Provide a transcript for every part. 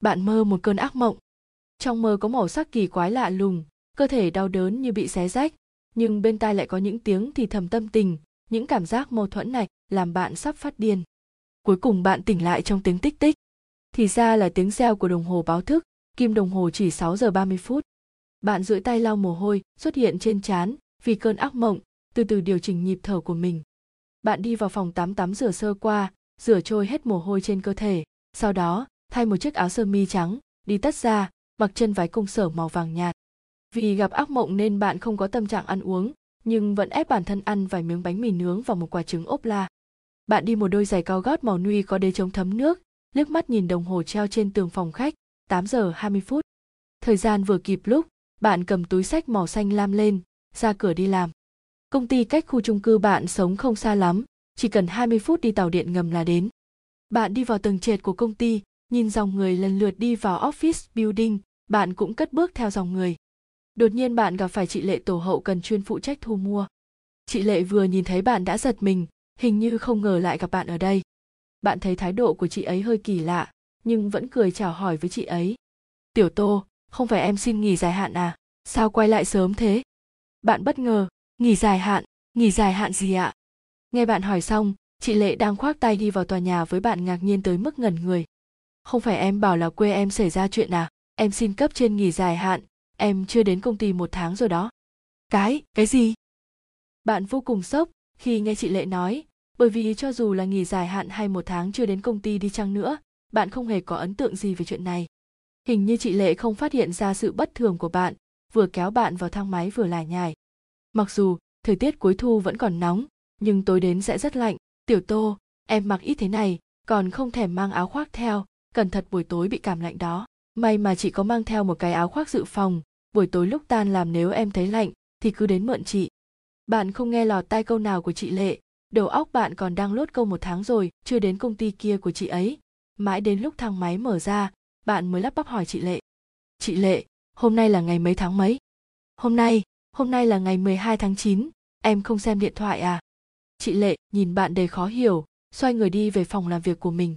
bạn mơ một cơn ác mộng. Trong mơ có màu sắc kỳ quái lạ lùng, cơ thể đau đớn như bị xé rách, nhưng bên tai lại có những tiếng thì thầm tâm tình, những cảm giác mâu thuẫn này làm bạn sắp phát điên. Cuối cùng bạn tỉnh lại trong tiếng tích tích. Thì ra là tiếng reo của đồng hồ báo thức, kim đồng hồ chỉ 6 giờ 30 phút. Bạn duỗi tay lau mồ hôi, xuất hiện trên trán vì cơn ác mộng, từ từ điều chỉnh nhịp thở của mình. Bạn đi vào phòng tắm tắm rửa sơ qua, rửa trôi hết mồ hôi trên cơ thể, sau đó thay một chiếc áo sơ mi trắng đi tất ra mặc chân váy công sở màu vàng nhạt vì gặp ác mộng nên bạn không có tâm trạng ăn uống nhưng vẫn ép bản thân ăn vài miếng bánh mì nướng và một quả trứng ốp la bạn đi một đôi giày cao gót màu nude có đế chống thấm nước liếc mắt nhìn đồng hồ treo trên tường phòng khách 8 giờ 20 phút. Thời gian vừa kịp lúc, bạn cầm túi sách màu xanh lam lên, ra cửa đi làm. Công ty cách khu chung cư bạn sống không xa lắm, chỉ cần 20 phút đi tàu điện ngầm là đến. Bạn đi vào tầng trệt của công ty, nhìn dòng người lần lượt đi vào office building, bạn cũng cất bước theo dòng người. Đột nhiên bạn gặp phải chị Lệ tổ hậu cần chuyên phụ trách thu mua. Chị Lệ vừa nhìn thấy bạn đã giật mình, hình như không ngờ lại gặp bạn ở đây. Bạn thấy thái độ của chị ấy hơi kỳ lạ, nhưng vẫn cười chào hỏi với chị ấy. Tiểu Tô, không phải em xin nghỉ dài hạn à? Sao quay lại sớm thế? Bạn bất ngờ, nghỉ dài hạn, nghỉ dài hạn gì ạ? Nghe bạn hỏi xong, chị Lệ đang khoác tay đi vào tòa nhà với bạn ngạc nhiên tới mức ngẩn người. Không phải em bảo là quê em xảy ra chuyện à? Em xin cấp trên nghỉ dài hạn, em chưa đến công ty một tháng rồi đó. Cái, cái gì? Bạn vô cùng sốc khi nghe chị Lệ nói, bởi vì cho dù là nghỉ dài hạn hay một tháng chưa đến công ty đi chăng nữa, bạn không hề có ấn tượng gì về chuyện này. Hình như chị Lệ không phát hiện ra sự bất thường của bạn, vừa kéo bạn vào thang máy vừa lải nhải. Mặc dù thời tiết cuối thu vẫn còn nóng, nhưng tối đến sẽ rất lạnh. Tiểu Tô, em mặc ít thế này, còn không thèm mang áo khoác theo, cẩn thận buổi tối bị cảm lạnh đó. May mà chị có mang theo một cái áo khoác dự phòng, buổi tối lúc tan làm nếu em thấy lạnh thì cứ đến mượn chị. Bạn không nghe lọt tai câu nào của chị Lệ, đầu óc bạn còn đang lốt câu một tháng rồi, chưa đến công ty kia của chị ấy. Mãi đến lúc thang máy mở ra, bạn mới lắp bắp hỏi chị Lệ. Chị Lệ, hôm nay là ngày mấy tháng mấy? Hôm nay, hôm nay là ngày 12 tháng 9, em không xem điện thoại à? Chị Lệ nhìn bạn đầy khó hiểu, xoay người đi về phòng làm việc của mình.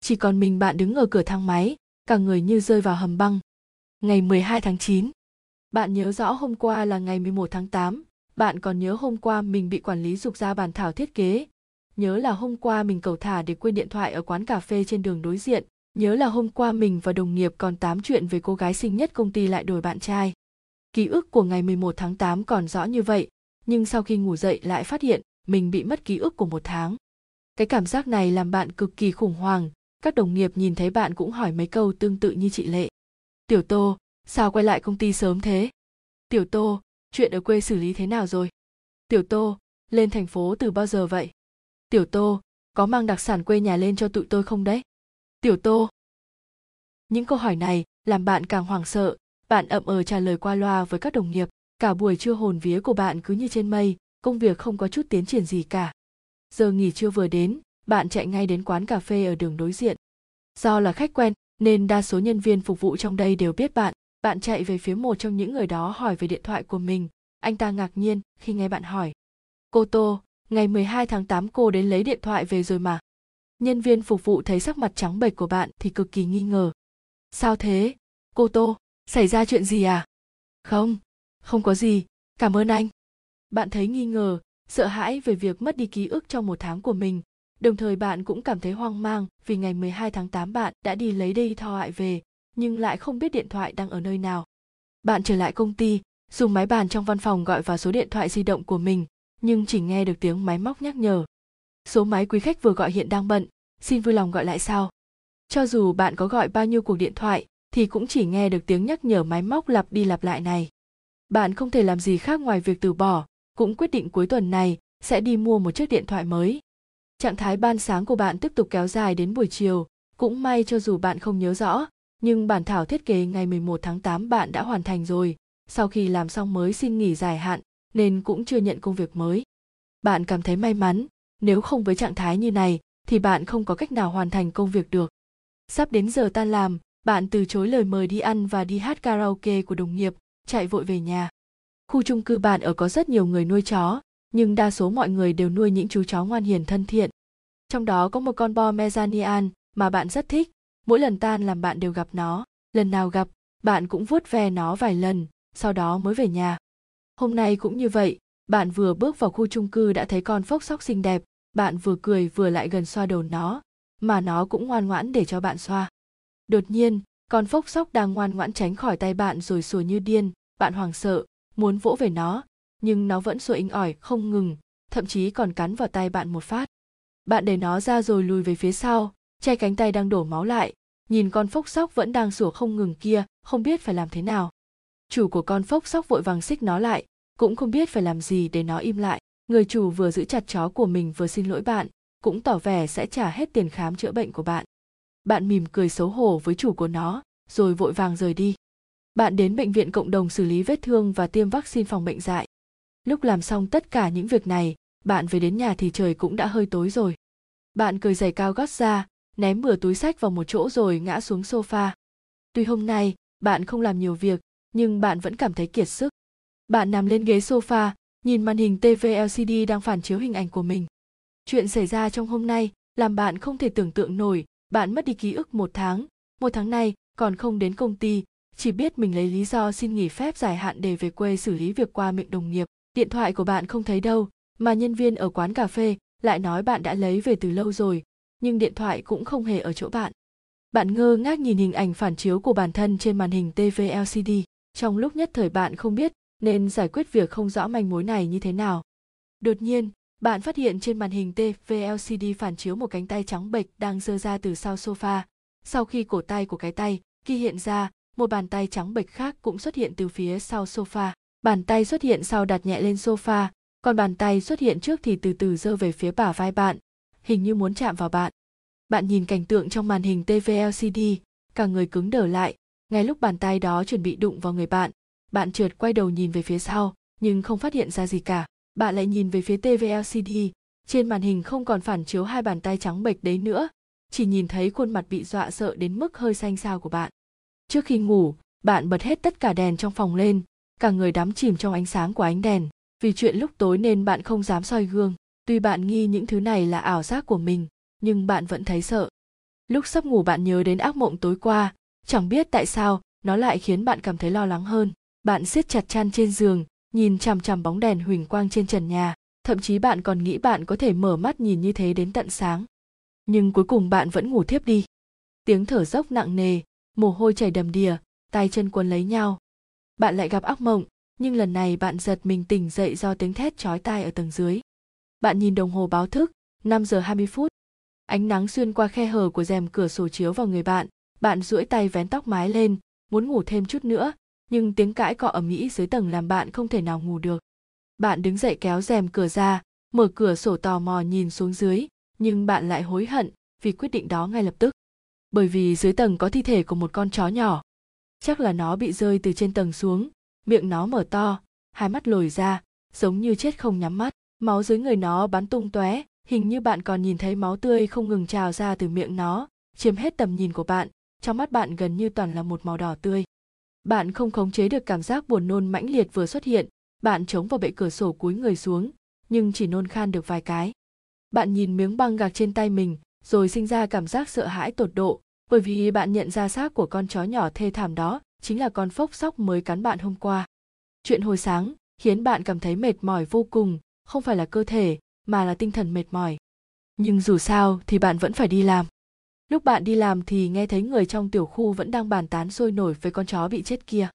Chỉ còn mình bạn đứng ở cửa thang máy, cả người như rơi vào hầm băng. Ngày 12 tháng 9. Bạn nhớ rõ hôm qua là ngày 11 tháng 8, bạn còn nhớ hôm qua mình bị quản lý dục ra bàn thảo thiết kế. Nhớ là hôm qua mình cầu thả để quên điện thoại ở quán cà phê trên đường đối diện. Nhớ là hôm qua mình và đồng nghiệp còn tám chuyện về cô gái xinh nhất công ty lại đổi bạn trai. Ký ức của ngày 11 tháng 8 còn rõ như vậy, nhưng sau khi ngủ dậy lại phát hiện mình bị mất ký ức của một tháng. Cái cảm giác này làm bạn cực kỳ khủng hoảng, các đồng nghiệp nhìn thấy bạn cũng hỏi mấy câu tương tự như chị Lệ. Tiểu Tô, sao quay lại công ty sớm thế? Tiểu Tô, chuyện ở quê xử lý thế nào rồi? Tiểu Tô, lên thành phố từ bao giờ vậy? Tiểu Tô, có mang đặc sản quê nhà lên cho tụi tôi không đấy? Tiểu Tô. Những câu hỏi này làm bạn càng hoảng sợ, bạn ậm ờ trả lời qua loa với các đồng nghiệp, cả buổi trưa hồn vía của bạn cứ như trên mây, công việc không có chút tiến triển gì cả. Giờ nghỉ trưa vừa đến, bạn chạy ngay đến quán cà phê ở đường đối diện. Do là khách quen nên đa số nhân viên phục vụ trong đây đều biết bạn. Bạn chạy về phía một trong những người đó hỏi về điện thoại của mình. Anh ta ngạc nhiên khi nghe bạn hỏi. Cô Tô, ngày 12 tháng 8 cô đến lấy điện thoại về rồi mà. Nhân viên phục vụ thấy sắc mặt trắng bệch của bạn thì cực kỳ nghi ngờ. Sao thế? Cô Tô, xảy ra chuyện gì à? Không, không có gì, cảm ơn anh. Bạn thấy nghi ngờ, sợ hãi về việc mất đi ký ức trong một tháng của mình. Đồng thời bạn cũng cảm thấy hoang mang vì ngày 12 tháng 8 bạn đã đi lấy đây thoại về, nhưng lại không biết điện thoại đang ở nơi nào. Bạn trở lại công ty, dùng máy bàn trong văn phòng gọi vào số điện thoại di động của mình, nhưng chỉ nghe được tiếng máy móc nhắc nhở. Số máy quý khách vừa gọi hiện đang bận, xin vui lòng gọi lại sau. Cho dù bạn có gọi bao nhiêu cuộc điện thoại, thì cũng chỉ nghe được tiếng nhắc nhở máy móc lặp đi lặp lại này. Bạn không thể làm gì khác ngoài việc từ bỏ, cũng quyết định cuối tuần này sẽ đi mua một chiếc điện thoại mới. Trạng thái ban sáng của bạn tiếp tục kéo dài đến buổi chiều, cũng may cho dù bạn không nhớ rõ, nhưng bản thảo thiết kế ngày 11 tháng 8 bạn đã hoàn thành rồi, sau khi làm xong mới xin nghỉ dài hạn nên cũng chưa nhận công việc mới. Bạn cảm thấy may mắn, nếu không với trạng thái như này thì bạn không có cách nào hoàn thành công việc được. Sắp đến giờ tan làm, bạn từ chối lời mời đi ăn và đi hát karaoke của đồng nghiệp, chạy vội về nhà. Khu chung cư bạn ở có rất nhiều người nuôi chó, nhưng đa số mọi người đều nuôi những chú chó ngoan hiền thân thiện. Trong đó có một con Bo Mezanian mà bạn rất thích, mỗi lần tan làm bạn đều gặp nó. Lần nào gặp bạn cũng vuốt ve nó vài lần sau đó mới về nhà. Hôm nay cũng như vậy bạn vừa bước vào khu chung cư đã thấy con phốc sóc xinh đẹp. Bạn vừa cười vừa lại gần xoa đầu nó mà nó cũng ngoan ngoãn để cho bạn xoa. Đột nhiên con phốc sóc đang ngoan ngoãn tránh khỏi tay bạn rồi sủa như điên. Bạn hoảng sợ muốn vỗ về nó nhưng nó vẫn sủa inh ỏi, không ngừng, thậm chí còn cắn vào tay bạn một phát. Bạn để nó ra rồi lùi về phía sau, che cánh tay đang đổ máu lại, nhìn con phốc sóc vẫn đang sủa không ngừng kia, không biết phải làm thế nào. Chủ của con phốc sóc vội vàng xích nó lại, cũng không biết phải làm gì để nó im lại. Người chủ vừa giữ chặt chó của mình vừa xin lỗi bạn, cũng tỏ vẻ sẽ trả hết tiền khám chữa bệnh của bạn. Bạn mỉm cười xấu hổ với chủ của nó, rồi vội vàng rời đi. Bạn đến bệnh viện cộng đồng xử lý vết thương và tiêm vaccine phòng bệnh dại lúc làm xong tất cả những việc này, bạn về đến nhà thì trời cũng đã hơi tối rồi. Bạn cười giày cao gót ra, ném bừa túi sách vào một chỗ rồi ngã xuống sofa. Tuy hôm nay, bạn không làm nhiều việc, nhưng bạn vẫn cảm thấy kiệt sức. Bạn nằm lên ghế sofa, nhìn màn hình tv lcd đang phản chiếu hình ảnh của mình. Chuyện xảy ra trong hôm nay làm bạn không thể tưởng tượng nổi, bạn mất đi ký ức một tháng. Một tháng nay còn không đến công ty, chỉ biết mình lấy lý do xin nghỉ phép dài hạn để về quê xử lý việc qua miệng đồng nghiệp điện thoại của bạn không thấy đâu, mà nhân viên ở quán cà phê lại nói bạn đã lấy về từ lâu rồi, nhưng điện thoại cũng không hề ở chỗ bạn. Bạn ngơ ngác nhìn hình ảnh phản chiếu của bản thân trên màn hình tv lcd trong lúc nhất thời bạn không biết nên giải quyết việc không rõ manh mối này như thế nào. Đột nhiên, bạn phát hiện trên màn hình tv lcd phản chiếu một cánh tay trắng bệch đang giơ ra từ sau sofa. Sau khi cổ tay của cái tay khi hiện ra, một bàn tay trắng bệch khác cũng xuất hiện từ phía sau sofa bàn tay xuất hiện sau đặt nhẹ lên sofa, còn bàn tay xuất hiện trước thì từ từ giơ về phía bả vai bạn, hình như muốn chạm vào bạn. Bạn nhìn cảnh tượng trong màn hình tv lcd cả người cứng đờ lại, ngay lúc bàn tay đó chuẩn bị đụng vào người bạn bạn trượt quay đầu nhìn về phía sau, nhưng không phát hiện ra gì cả. Bạn lại nhìn về phía tv lcd trên màn hình không còn phản chiếu hai bàn tay trắng bệch đấy nữa, chỉ nhìn thấy khuôn mặt bị dọa sợ đến mức hơi xanh xao của bạn. Trước khi ngủ, bạn bật hết tất cả đèn trong phòng lên cả người đắm chìm trong ánh sáng của ánh đèn. Vì chuyện lúc tối nên bạn không dám soi gương. Tuy bạn nghi những thứ này là ảo giác của mình, nhưng bạn vẫn thấy sợ. Lúc sắp ngủ bạn nhớ đến ác mộng tối qua. Chẳng biết tại sao, nó lại khiến bạn cảm thấy lo lắng hơn. Bạn siết chặt chăn trên giường, nhìn chằm chằm bóng đèn huỳnh quang trên trần nhà. Thậm chí bạn còn nghĩ bạn có thể mở mắt nhìn như thế đến tận sáng. Nhưng cuối cùng bạn vẫn ngủ thiếp đi. Tiếng thở dốc nặng nề, mồ hôi chảy đầm đìa, tay chân quấn lấy nhau bạn lại gặp ác mộng, nhưng lần này bạn giật mình tỉnh dậy do tiếng thét chói tai ở tầng dưới. Bạn nhìn đồng hồ báo thức 5 giờ 20 phút. Ánh nắng xuyên qua khe hở của rèm cửa sổ chiếu vào người bạn bạn duỗi tay vén tóc mái lên, muốn ngủ thêm chút nữa, nhưng tiếng cãi cọ ở mỹ dưới tầng làm bạn không thể nào ngủ được. Bạn đứng dậy kéo rèm cửa ra, mở cửa sổ tò mò nhìn xuống dưới, nhưng bạn lại hối hận vì quyết định đó ngay lập tức. Bởi vì dưới tầng có thi thể của một con chó nhỏ chắc là nó bị rơi từ trên tầng xuống. Miệng nó mở to, hai mắt lồi ra, giống như chết không nhắm mắt. Máu dưới người nó bắn tung tóe, hình như bạn còn nhìn thấy máu tươi không ngừng trào ra từ miệng nó, chiếm hết tầm nhìn của bạn. Trong mắt bạn gần như toàn là một màu đỏ tươi. Bạn không khống chế được cảm giác buồn nôn mãnh liệt vừa xuất hiện. Bạn chống vào bệ cửa sổ cúi người xuống, nhưng chỉ nôn khan được vài cái. Bạn nhìn miếng băng gạc trên tay mình, rồi sinh ra cảm giác sợ hãi tột độ bởi vì bạn nhận ra xác của con chó nhỏ thê thảm đó chính là con phốc sóc mới cắn bạn hôm qua. Chuyện hồi sáng khiến bạn cảm thấy mệt mỏi vô cùng, không phải là cơ thể, mà là tinh thần mệt mỏi. Nhưng dù sao thì bạn vẫn phải đi làm. Lúc bạn đi làm thì nghe thấy người trong tiểu khu vẫn đang bàn tán sôi nổi với con chó bị chết kia.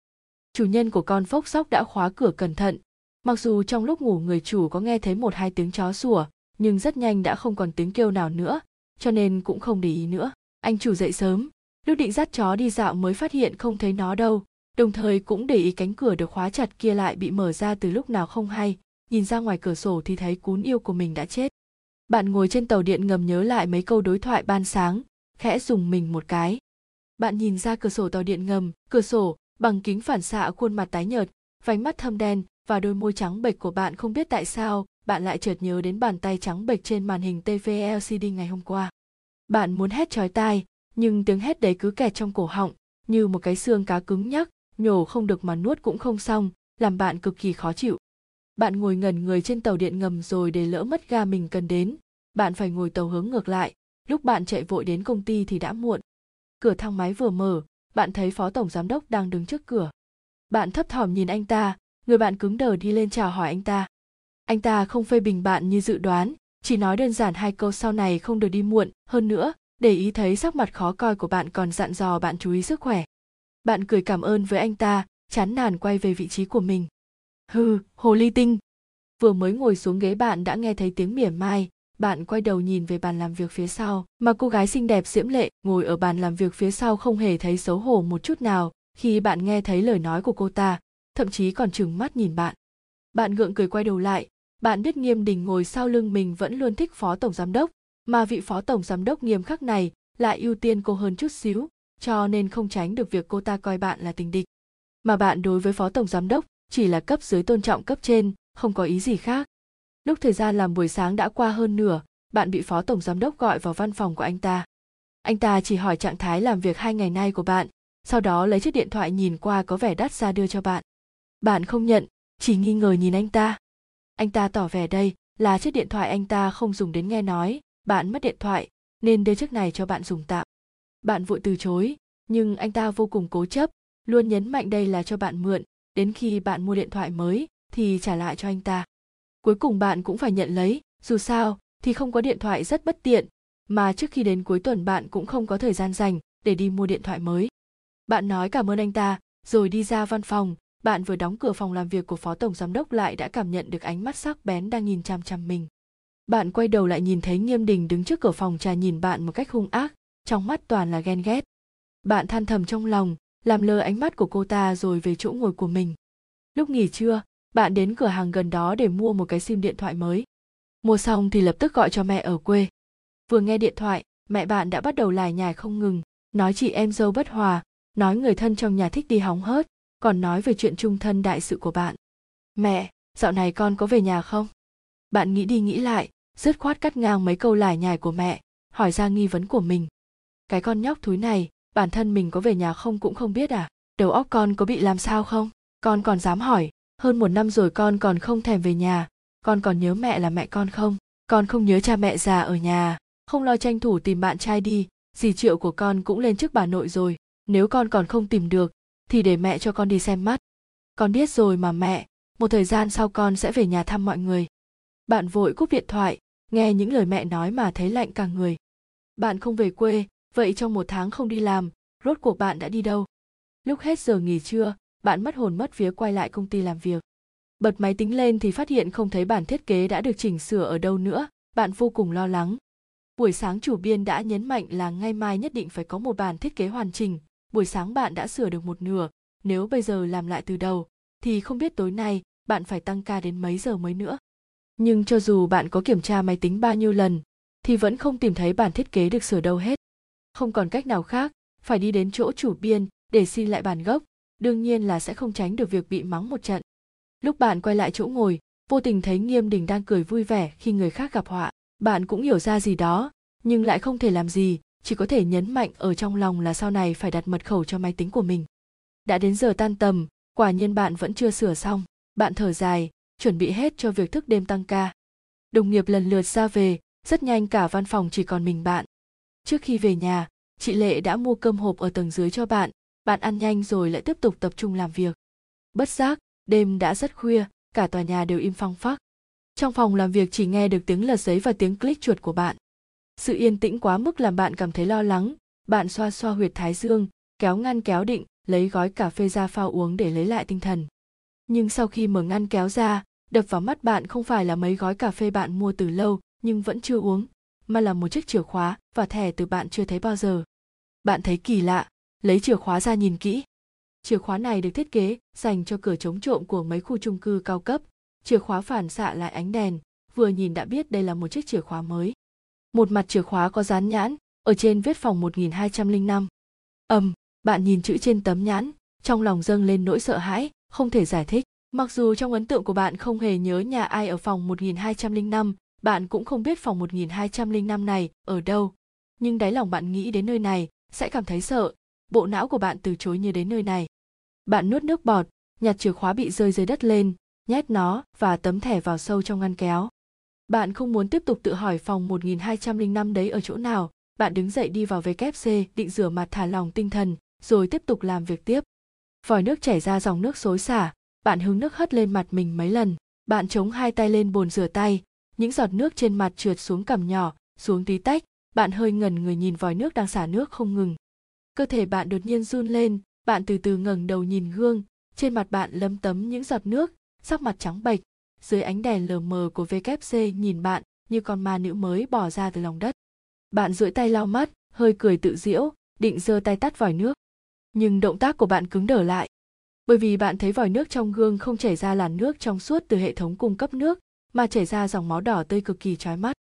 Chủ nhân của con phốc sóc đã khóa cửa cẩn thận. Mặc dù trong lúc ngủ người chủ có nghe thấy một hai tiếng chó sủa, nhưng rất nhanh đã không còn tiếng kêu nào nữa, cho nên cũng không để ý nữa anh chủ dậy sớm, lúc định dắt chó đi dạo mới phát hiện không thấy nó đâu, đồng thời cũng để ý cánh cửa được khóa chặt kia lại bị mở ra từ lúc nào không hay, nhìn ra ngoài cửa sổ thì thấy cún yêu của mình đã chết bạn ngồi trên tàu điện ngầm nhớ lại mấy câu đối thoại ban sáng, khẽ dùng mình một cái bạn nhìn ra cửa sổ tàu điện ngầm, cửa sổ, bằng kính phản xạ khuôn mặt tái nhợt, vành mắt thâm đen và đôi môi trắng bệch của bạn không biết tại sao, bạn lại chợt nhớ đến bàn tay trắng bệch trên màn hình TV LCD ngày hôm qua. Bạn muốn hét chói tai, nhưng tiếng hét đấy cứ kẹt trong cổ họng, như một cái xương cá cứng nhắc, nhổ không được mà nuốt cũng không xong, làm bạn cực kỳ khó chịu. Bạn ngồi ngẩn người trên tàu điện ngầm rồi để lỡ mất ga mình cần đến, bạn phải ngồi tàu hướng ngược lại, lúc bạn chạy vội đến công ty thì đã muộn. cửa thang máy vừa mở bạn thấy phó tổng giám đốc đang đứng trước cửa. Bạn thấp thỏm nhìn anh ta người bạn cứng đờ đi lên chào hỏi anh ta. Anh ta không phê bình bạn như dự đoán chỉ nói đơn giản hai câu sau này không được đi muộn. Hơn nữa, để ý thấy sắc mặt khó coi của bạn còn dặn dò bạn chú ý sức khỏe. Bạn cười cảm ơn với anh ta, chán nản quay về vị trí của mình. Hừ, hồ ly tinh. Vừa mới ngồi xuống ghế bạn đã nghe thấy tiếng mỉa mai. Bạn quay đầu nhìn về bàn làm việc phía sau. Mà cô gái xinh đẹp diễm lệ ngồi ở bàn làm việc phía sau không hề thấy xấu hổ một chút nào khi bạn nghe thấy lời nói của cô ta, thậm chí còn trừng mắt nhìn bạn. Bạn gượng cười quay đầu lại bạn biết nghiêm đình ngồi sau lưng mình vẫn luôn thích phó tổng giám đốc, mà vị phó tổng giám đốc nghiêm khắc này lại ưu tiên cô hơn chút xíu, cho nên không tránh được việc cô ta coi bạn là tình địch. Mà bạn đối với phó tổng giám đốc chỉ là cấp dưới tôn trọng cấp trên, không có ý gì khác. Lúc thời gian làm buổi sáng đã qua hơn nửa, bạn bị phó tổng giám đốc gọi vào văn phòng của anh ta. Anh ta chỉ hỏi trạng thái làm việc hai ngày nay của bạn, sau đó lấy chiếc điện thoại nhìn qua có vẻ đắt ra đưa cho bạn. Bạn không nhận, chỉ nghi ngờ nhìn anh ta anh ta tỏ vẻ đây là chiếc điện thoại anh ta không dùng đến nghe nói. Bạn mất điện thoại, nên đưa chiếc này cho bạn dùng tạm. Bạn vội từ chối, nhưng anh ta vô cùng cố chấp, luôn nhấn mạnh đây là cho bạn mượn. Đến khi bạn mua điện thoại mới, thì trả lại cho anh ta. Cuối cùng bạn cũng phải nhận lấy, dù sao thì không có điện thoại rất bất tiện, mà trước khi đến cuối tuần bạn cũng không có thời gian dành để đi mua điện thoại mới. Bạn nói cảm ơn anh ta, rồi đi ra văn phòng bạn vừa đóng cửa phòng làm việc của phó tổng giám đốc lại đã cảm nhận được ánh mắt sắc bén đang nhìn chăm chăm mình. Bạn quay đầu lại nhìn thấy nghiêm đình đứng trước cửa phòng trà nhìn bạn một cách hung ác, trong mắt toàn là ghen ghét. Bạn than thầm trong lòng, làm lơ ánh mắt của cô ta rồi về chỗ ngồi của mình. Lúc nghỉ trưa, bạn đến cửa hàng gần đó để mua một cái sim điện thoại mới. Mua xong thì lập tức gọi cho mẹ ở quê. Vừa nghe điện thoại, mẹ bạn đã bắt đầu lải nhải không ngừng, nói chị em dâu bất hòa, nói người thân trong nhà thích đi hóng hớt còn nói về chuyện trung thân đại sự của bạn. Mẹ, dạo này con có về nhà không? Bạn nghĩ đi nghĩ lại, dứt khoát cắt ngang mấy câu lải nhải của mẹ, hỏi ra nghi vấn của mình. Cái con nhóc thúi này, bản thân mình có về nhà không cũng không biết à? Đầu óc con có bị làm sao không? Con còn dám hỏi, hơn một năm rồi con còn không thèm về nhà, con còn nhớ mẹ là mẹ con không? Con không nhớ cha mẹ già ở nhà, không lo tranh thủ tìm bạn trai đi, dì triệu của con cũng lên trước bà nội rồi, nếu con còn không tìm được thì để mẹ cho con đi xem mắt. Con biết rồi mà mẹ, một thời gian sau con sẽ về nhà thăm mọi người. Bạn vội cúp điện thoại, nghe những lời mẹ nói mà thấy lạnh cả người. Bạn không về quê, vậy trong một tháng không đi làm, rốt cuộc bạn đã đi đâu? Lúc hết giờ nghỉ trưa, bạn mất hồn mất vía quay lại công ty làm việc. Bật máy tính lên thì phát hiện không thấy bản thiết kế đã được chỉnh sửa ở đâu nữa, bạn vô cùng lo lắng. Buổi sáng chủ biên đã nhấn mạnh là ngay mai nhất định phải có một bản thiết kế hoàn chỉnh buổi sáng bạn đã sửa được một nửa, nếu bây giờ làm lại từ đầu, thì không biết tối nay bạn phải tăng ca đến mấy giờ mới nữa. Nhưng cho dù bạn có kiểm tra máy tính bao nhiêu lần, thì vẫn không tìm thấy bản thiết kế được sửa đâu hết. Không còn cách nào khác, phải đi đến chỗ chủ biên để xin lại bản gốc, đương nhiên là sẽ không tránh được việc bị mắng một trận. Lúc bạn quay lại chỗ ngồi, vô tình thấy nghiêm đình đang cười vui vẻ khi người khác gặp họa. Bạn cũng hiểu ra gì đó, nhưng lại không thể làm gì chỉ có thể nhấn mạnh ở trong lòng là sau này phải đặt mật khẩu cho máy tính của mình. Đã đến giờ tan tầm, quả nhiên bạn vẫn chưa sửa xong. Bạn thở dài, chuẩn bị hết cho việc thức đêm tăng ca. Đồng nghiệp lần lượt ra về, rất nhanh cả văn phòng chỉ còn mình bạn. Trước khi về nhà, chị lệ đã mua cơm hộp ở tầng dưới cho bạn. Bạn ăn nhanh rồi lại tiếp tục tập trung làm việc. Bất giác, đêm đã rất khuya, cả tòa nhà đều im phăng phắc. Trong phòng làm việc chỉ nghe được tiếng lật giấy và tiếng click chuột của bạn sự yên tĩnh quá mức làm bạn cảm thấy lo lắng. Bạn xoa xoa huyệt thái dương, kéo ngăn kéo định, lấy gói cà phê ra pha uống để lấy lại tinh thần. Nhưng sau khi mở ngăn kéo ra, đập vào mắt bạn không phải là mấy gói cà phê bạn mua từ lâu, nhưng vẫn chưa uống, mà là một chiếc chìa khóa và thẻ từ bạn chưa thấy bao giờ. Bạn thấy kỳ lạ, lấy chìa khóa ra nhìn kỹ. Chìa khóa này được thiết kế dành cho cửa chống trộm của mấy khu chung cư cao cấp. Chìa khóa phản xạ lại ánh đèn, vừa nhìn đã biết đây là một chiếc chìa khóa mới một mặt chìa khóa có dán nhãn ở trên viết phòng 1205. Ầm, bạn nhìn chữ trên tấm nhãn, trong lòng dâng lên nỗi sợ hãi, không thể giải thích. Mặc dù trong ấn tượng của bạn không hề nhớ nhà ai ở phòng 1205, bạn cũng không biết phòng 1205 này ở đâu, nhưng đáy lòng bạn nghĩ đến nơi này sẽ cảm thấy sợ, bộ não của bạn từ chối như đến nơi này. Bạn nuốt nước bọt, nhặt chìa khóa bị rơi dưới đất lên, nhét nó và tấm thẻ vào sâu trong ngăn kéo. Bạn không muốn tiếp tục tự hỏi phòng 1205 đấy ở chỗ nào, bạn đứng dậy đi vào WC định rửa mặt thả lòng tinh thần, rồi tiếp tục làm việc tiếp. Vòi nước chảy ra dòng nước xối xả, bạn hứng nước hất lên mặt mình mấy lần, bạn chống hai tay lên bồn rửa tay, những giọt nước trên mặt trượt xuống cằm nhỏ, xuống tí tách, bạn hơi ngẩn người nhìn vòi nước đang xả nước không ngừng. Cơ thể bạn đột nhiên run lên, bạn từ từ ngẩng đầu nhìn gương, trên mặt bạn lấm tấm những giọt nước, sắc mặt trắng bệch, dưới ánh đèn lờ mờ của WC nhìn bạn như con ma nữ mới bỏ ra từ lòng đất. Bạn duỗi tay lau mắt, hơi cười tự diễu, định giơ tay tắt vòi nước. Nhưng động tác của bạn cứng đờ lại. Bởi vì bạn thấy vòi nước trong gương không chảy ra làn nước trong suốt từ hệ thống cung cấp nước, mà chảy ra dòng máu đỏ tươi cực kỳ chói mắt.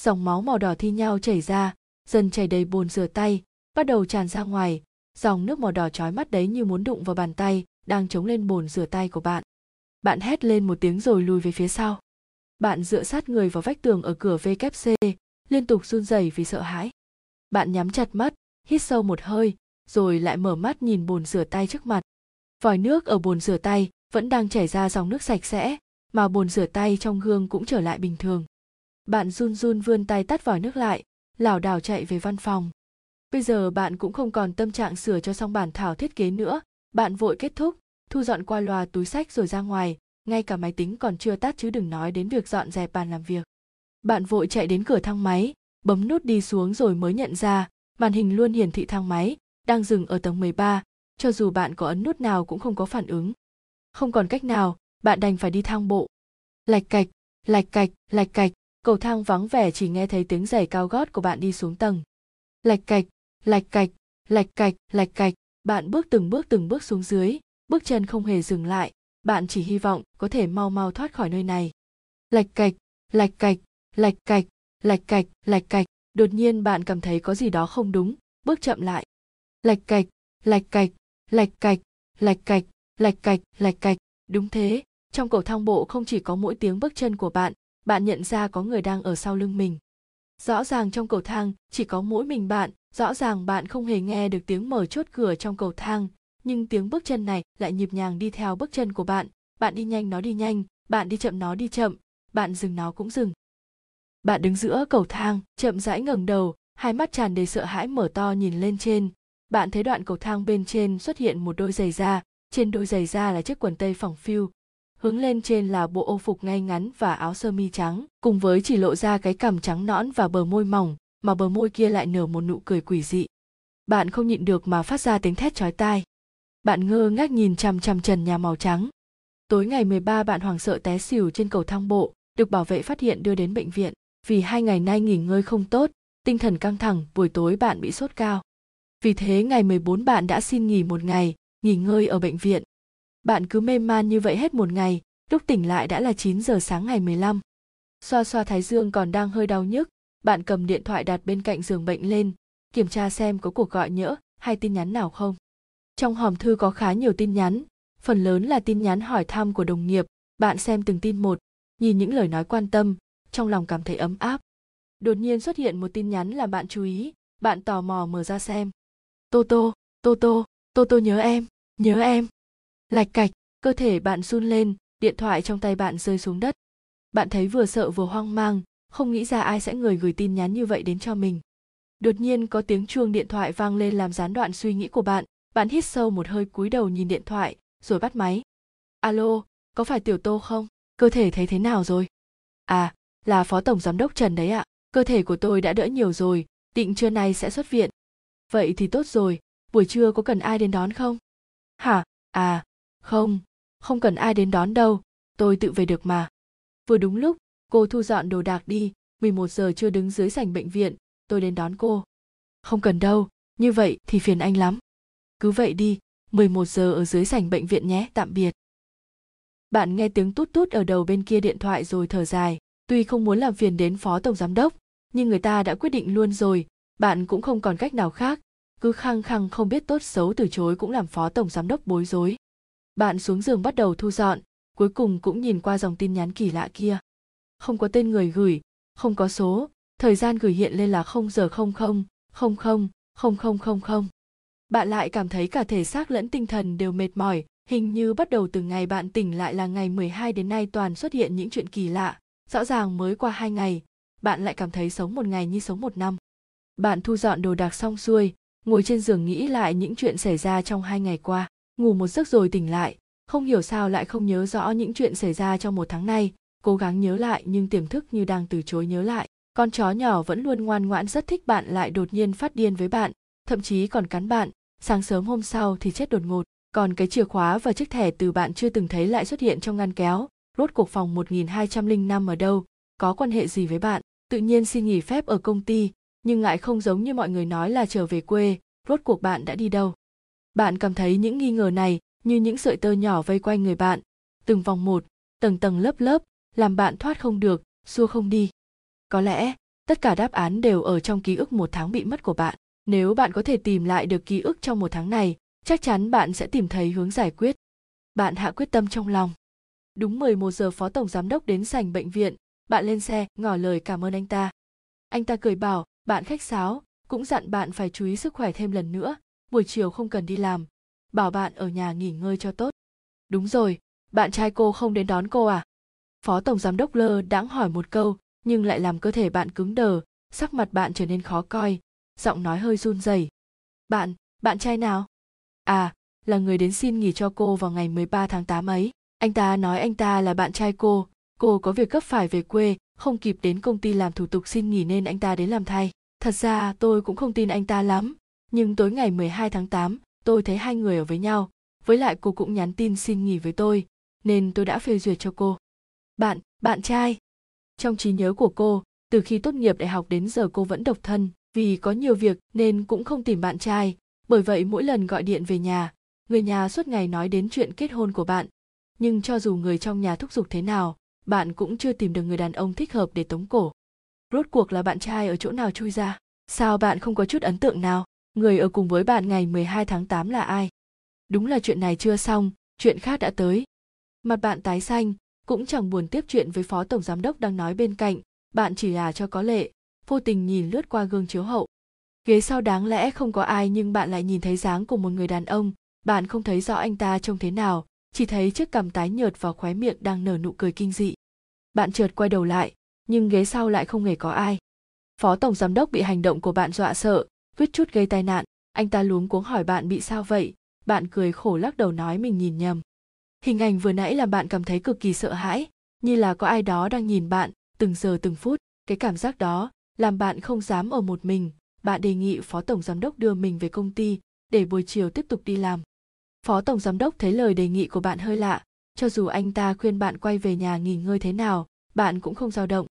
Dòng máu màu đỏ thi nhau chảy ra, dần chảy đầy bồn rửa tay, bắt đầu tràn ra ngoài, dòng nước màu đỏ chói mắt đấy như muốn đụng vào bàn tay đang chống lên bồn rửa tay của bạn. Bạn hét lên một tiếng rồi lùi về phía sau. Bạn dựa sát người vào vách tường ở cửa WC, liên tục run rẩy vì sợ hãi. Bạn nhắm chặt mắt, hít sâu một hơi, rồi lại mở mắt nhìn bồn rửa tay trước mặt. Vòi nước ở bồn rửa tay vẫn đang chảy ra dòng nước sạch sẽ, mà bồn rửa tay trong gương cũng trở lại bình thường. Bạn run run vươn tay tắt vòi nước lại, lảo đảo chạy về văn phòng. Bây giờ bạn cũng không còn tâm trạng sửa cho xong bản thảo thiết kế nữa, bạn vội kết thúc, thu dọn qua loa túi sách rồi ra ngoài, ngay cả máy tính còn chưa tắt chứ đừng nói đến việc dọn dẹp bàn làm việc. Bạn vội chạy đến cửa thang máy, bấm nút đi xuống rồi mới nhận ra, màn hình luôn hiển thị thang máy, đang dừng ở tầng 13, cho dù bạn có ấn nút nào cũng không có phản ứng. Không còn cách nào, bạn đành phải đi thang bộ. Lạch cạch, lạch cạch, lạch cạch, cầu thang vắng vẻ chỉ nghe thấy tiếng giày cao gót của bạn đi xuống tầng. Lạch cạch, lạch cạch, lạch cạch, lạch cạch, bạn bước từng bước từng bước xuống dưới, bước chân không hề dừng lại, bạn chỉ hy vọng có thể mau mau thoát khỏi nơi này. Lạch cạch, lạch cạch, lạch cạch, lạch cạch, lạch cạch, đột nhiên bạn cảm thấy có gì đó không đúng, bước chậm lại. Lạch cạch, lạch cạch, lạch cạch, lạch cạch, lạch cạch, lạch cạch, đúng thế, trong cầu thang bộ không chỉ có mỗi tiếng bước chân của bạn, bạn nhận ra có người đang ở sau lưng mình. Rõ ràng trong cầu thang chỉ có mỗi mình bạn, rõ ràng bạn không hề nghe được tiếng mở chốt cửa trong cầu thang, nhưng tiếng bước chân này lại nhịp nhàng đi theo bước chân của bạn. Bạn đi nhanh, nó đi nhanh. Bạn đi chậm, nó đi chậm. Bạn dừng, nó cũng dừng. Bạn đứng giữa cầu thang, chậm rãi ngẩng đầu. Hai mắt tràn đầy sợ hãi mở to nhìn lên trên. Bạn thấy đoạn cầu thang bên trên xuất hiện một đôi giày da. Trên đôi giày da là chiếc quần tây phẳng phiu. Hướng lên trên là bộ ô phục ngay ngắn và áo sơ mi trắng. Cùng với chỉ lộ ra cái cằm trắng nõn và bờ môi mỏng, mà bờ môi kia lại nở một nụ cười quỷ dị. Bạn không nhịn được mà phát ra tiếng thét chói tai bạn ngơ ngác nhìn chằm chằm trần nhà màu trắng. Tối ngày 13 bạn hoảng sợ té xỉu trên cầu thang bộ, được bảo vệ phát hiện đưa đến bệnh viện. Vì hai ngày nay nghỉ ngơi không tốt, tinh thần căng thẳng, buổi tối bạn bị sốt cao. Vì thế ngày 14 bạn đã xin nghỉ một ngày, nghỉ ngơi ở bệnh viện. Bạn cứ mê man như vậy hết một ngày, lúc tỉnh lại đã là 9 giờ sáng ngày 15. Xoa xoa thái dương còn đang hơi đau nhức, bạn cầm điện thoại đặt bên cạnh giường bệnh lên, kiểm tra xem có cuộc gọi nhỡ hay tin nhắn nào không. Trong hòm thư có khá nhiều tin nhắn, phần lớn là tin nhắn hỏi thăm của đồng nghiệp, bạn xem từng tin một, nhìn những lời nói quan tâm, trong lòng cảm thấy ấm áp. Đột nhiên xuất hiện một tin nhắn làm bạn chú ý, bạn tò mò mở ra xem. Tô Tô, Tô Tô, Tô Tô nhớ em, nhớ em. Lạch cạch, cơ thể bạn run lên, điện thoại trong tay bạn rơi xuống đất. Bạn thấy vừa sợ vừa hoang mang, không nghĩ ra ai sẽ người gửi tin nhắn như vậy đến cho mình. Đột nhiên có tiếng chuông điện thoại vang lên làm gián đoạn suy nghĩ của bạn, bạn hít sâu một hơi cúi đầu nhìn điện thoại, rồi bắt máy. Alo, có phải Tiểu Tô không? Cơ thể thấy thế nào rồi? À, là Phó Tổng Giám đốc Trần đấy ạ. Cơ thể của tôi đã đỡ nhiều rồi, định trưa nay sẽ xuất viện. Vậy thì tốt rồi, buổi trưa có cần ai đến đón không? Hả? À, không, không cần ai đến đón đâu, tôi tự về được mà. Vừa đúng lúc, cô thu dọn đồ đạc đi, 11 giờ chưa đứng dưới sảnh bệnh viện, tôi đến đón cô. Không cần đâu, như vậy thì phiền anh lắm cứ vậy đi 11 giờ ở dưới sảnh bệnh viện nhé, tạm biệt. Bạn nghe tiếng tút tút ở đầu bên kia điện thoại rồi thở dài. Tuy không muốn làm phiền đến phó tổng giám đốc, nhưng người ta đã quyết định luôn rồi. Bạn cũng không còn cách nào khác. Cứ khăng khăng không biết tốt xấu từ chối cũng làm phó tổng giám đốc bối rối. Bạn xuống giường bắt đầu thu dọn, cuối cùng cũng nhìn qua dòng tin nhắn kỳ lạ kia. Không có tên người gửi, không có số, thời gian gửi hiện lên là 0 giờ 00 00 00 00 bạn lại cảm thấy cả thể xác lẫn tinh thần đều mệt mỏi, hình như bắt đầu từ ngày bạn tỉnh lại là ngày 12 đến nay toàn xuất hiện những chuyện kỳ lạ. Rõ ràng mới qua hai ngày, bạn lại cảm thấy sống một ngày như sống một năm. bạn thu dọn đồ đạc xong xuôi ngồi trên giường nghĩ lại những chuyện xảy ra trong hai ngày qua ngủ một giấc rồi tỉnh lại không hiểu sao lại không nhớ rõ những chuyện xảy ra trong một tháng nay cố gắng nhớ lại nhưng tiềm thức như đang từ chối nhớ lại con chó nhỏ vẫn luôn ngoan ngoãn rất thích bạn lại đột nhiên phát điên với bạn thậm chí còn cắn bạn sáng sớm hôm sau thì chết đột ngột, còn cái chìa khóa và chiếc thẻ từ bạn chưa từng thấy lại xuất hiện trong ngăn kéo. Rốt cuộc phòng 1205 ở đâu? Có quan hệ gì với bạn? Tự nhiên xin nghỉ phép ở công ty, nhưng lại không giống như mọi người nói là trở về quê. Rốt cuộc bạn đã đi đâu? Bạn cảm thấy những nghi ngờ này như những sợi tơ nhỏ vây quanh người bạn. Từng vòng một, tầng tầng lớp lớp, làm bạn thoát không được, xua không đi. Có lẽ, tất cả đáp án đều ở trong ký ức một tháng bị mất của bạn nếu bạn có thể tìm lại được ký ức trong một tháng này, chắc chắn bạn sẽ tìm thấy hướng giải quyết. Bạn hạ quyết tâm trong lòng. Đúng 11 giờ, phó tổng giám đốc đến sảnh bệnh viện. Bạn lên xe, ngỏ lời cảm ơn anh ta. Anh ta cười bảo, bạn khách sáo, cũng dặn bạn phải chú ý sức khỏe thêm lần nữa. Buổi chiều không cần đi làm. Bảo bạn ở nhà nghỉ ngơi cho tốt. Đúng rồi, bạn trai cô không đến đón cô à? Phó tổng giám đốc lơ đãng hỏi một câu, nhưng lại làm cơ thể bạn cứng đờ, sắc mặt bạn trở nên khó coi giọng nói hơi run rẩy. Bạn bạn trai nào? À là người đến xin nghỉ cho cô vào ngày 13 tháng 8 ấy. Anh ta nói anh ta là bạn trai cô. Cô có việc cấp phải về quê, không kịp đến công ty làm thủ tục xin nghỉ nên anh ta đến làm thay. Thật ra, tôi cũng không tin anh ta lắm. Nhưng tối ngày 12 tháng 8 tôi thấy hai người ở với nhau. Với lại cô cũng nhắn tin xin nghỉ với tôi, nên tôi đã phê duyệt cho cô. Bạn bạn trai. Trong trí nhớ của cô, từ khi tốt nghiệp đại học đến giờ cô vẫn độc thân vì có nhiều việc nên cũng không tìm bạn trai, bởi vậy mỗi lần gọi điện về nhà, người nhà suốt ngày nói đến chuyện kết hôn của bạn. Nhưng cho dù người trong nhà thúc giục thế nào, bạn cũng chưa tìm được người đàn ông thích hợp để tống cổ. Rốt cuộc là bạn trai ở chỗ nào chui ra? Sao bạn không có chút ấn tượng nào? Người ở cùng với bạn ngày 12 tháng 8 là ai? Đúng là chuyện này chưa xong, chuyện khác đã tới. Mặt bạn tái xanh, cũng chẳng buồn tiếp chuyện với phó tổng giám đốc đang nói bên cạnh, bạn chỉ là cho có lệ vô tình nhìn lướt qua gương chiếu hậu. Ghế sau đáng lẽ không có ai nhưng bạn lại nhìn thấy dáng của một người đàn ông. Bạn không thấy rõ anh ta trông thế nào, chỉ thấy chiếc cằm tái nhợt và khóe miệng đang nở nụ cười kinh dị. Bạn chợt quay đầu lại, nhưng ghế sau lại không hề có ai. Phó tổng giám đốc bị hành động của bạn dọa sợ quyết chút gây tai nạn. Anh ta luống cuống hỏi bạn bị sao vậy? Bạn cười khổ lắc đầu nói mình nhìn nhầm. Hình ảnh vừa nãy làm bạn cảm thấy cực kỳ sợ hãi, như là có ai đó đang nhìn bạn, từng giờ từng phút. Cái cảm giác đó làm bạn không dám ở một mình, bạn đề nghị phó tổng giám đốc đưa mình về công ty để buổi chiều tiếp tục đi làm. Phó tổng giám đốc thấy lời đề nghị của bạn hơi lạ, cho dù anh ta khuyên bạn quay về nhà nghỉ ngơi thế nào, bạn cũng không dao động.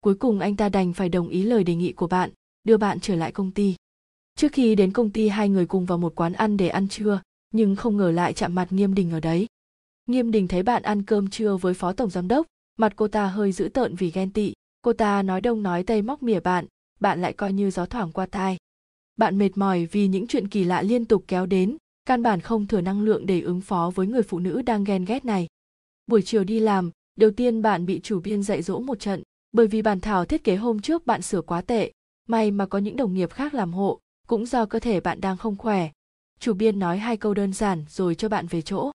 Cuối cùng anh ta đành phải đồng ý lời đề nghị của bạn, đưa bạn trở lại công ty. Trước khi đến công ty, hai người cùng vào một quán ăn để ăn trưa, nhưng không ngờ lại chạm mặt nghiêm đình ở đấy. Nghiêm đình thấy bạn ăn cơm trưa với phó tổng giám đốc, mặt cô ta hơi dữ tợn vì ghen tị cô ta nói đông nói tây móc mỉa bạn bạn lại coi như gió thoảng qua tai. Bạn mệt mỏi vì những chuyện kỳ lạ liên tục kéo đến, căn bản không thừa năng lượng để ứng phó với người phụ nữ đang ghen ghét này. Buổi chiều đi làm, đầu tiên bạn bị chủ biên dạy dỗ một trận, bởi vì bản thảo thiết kế hôm trước bạn sửa quá tệ, may mà có những đồng nghiệp khác làm hộ, cũng do cơ thể bạn đang không khỏe. Chủ biên nói hai câu đơn giản rồi cho bạn về chỗ.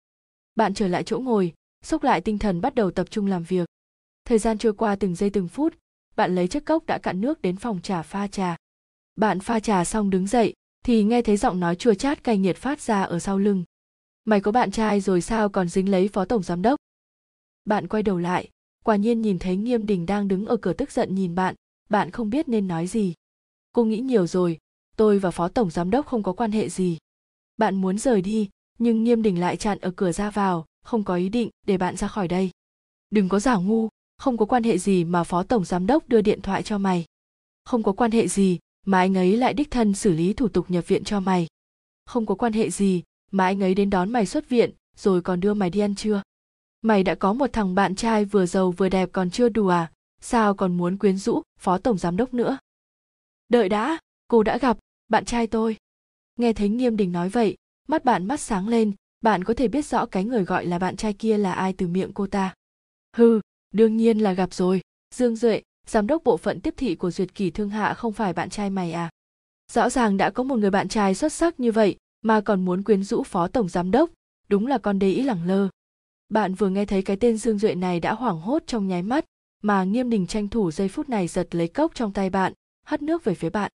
Bạn trở lại chỗ ngồi xúc lại tinh thần bắt đầu tập trung làm việc thời gian trôi qua từng giây từng phút, bạn lấy chiếc cốc đã cạn nước đến phòng trà pha trà. Bạn pha trà xong đứng dậy, thì nghe thấy giọng nói chua chát cay nghiệt phát ra ở sau lưng. Mày có bạn trai rồi sao còn dính lấy phó tổng giám đốc? Bạn quay đầu lại, quả nhiên nhìn thấy nghiêm đình đang đứng ở cửa tức giận nhìn bạn bạn không biết nên nói gì. Cô nghĩ nhiều rồi, tôi và phó tổng giám đốc không có quan hệ gì. Bạn muốn rời đi, nhưng nghiêm đình lại chặn ở cửa ra vào, không có ý định để bạn ra khỏi đây. Đừng có giả ngu không có quan hệ gì mà phó tổng giám đốc đưa điện thoại cho mày. Không có quan hệ gì mà anh ấy lại đích thân xử lý thủ tục nhập viện cho mày. Không có quan hệ gì mà anh ấy đến đón mày xuất viện rồi còn đưa mày đi ăn trưa. Mày đã có một thằng bạn trai vừa giàu vừa đẹp còn chưa đủ à? Sao còn muốn quyến rũ phó tổng giám đốc nữa? Đợi đã, cô đã gặp bạn trai tôi. Nghe thấy nghiêm đình nói vậy, mắt bạn mắt sáng lên, bạn có thể biết rõ cái người gọi là bạn trai kia là ai từ miệng cô ta. Hừ đương nhiên là gặp rồi. Dương duệ, giám đốc bộ phận tiếp thị của duyệt kỷ thương hạ không phải bạn trai mày à? Rõ ràng đã có một người bạn trai xuất sắc như vậy, mà còn muốn quyến rũ phó tổng giám đốc. Đúng là con đê ý lẳng lơ. Bạn vừa nghe thấy cái tên dương duệ này đã hoảng hốt trong nháy mắt, mà nghiêm đình tranh thủ giây phút này giật lấy cốc trong tay bạn, hất nước về phía bạn.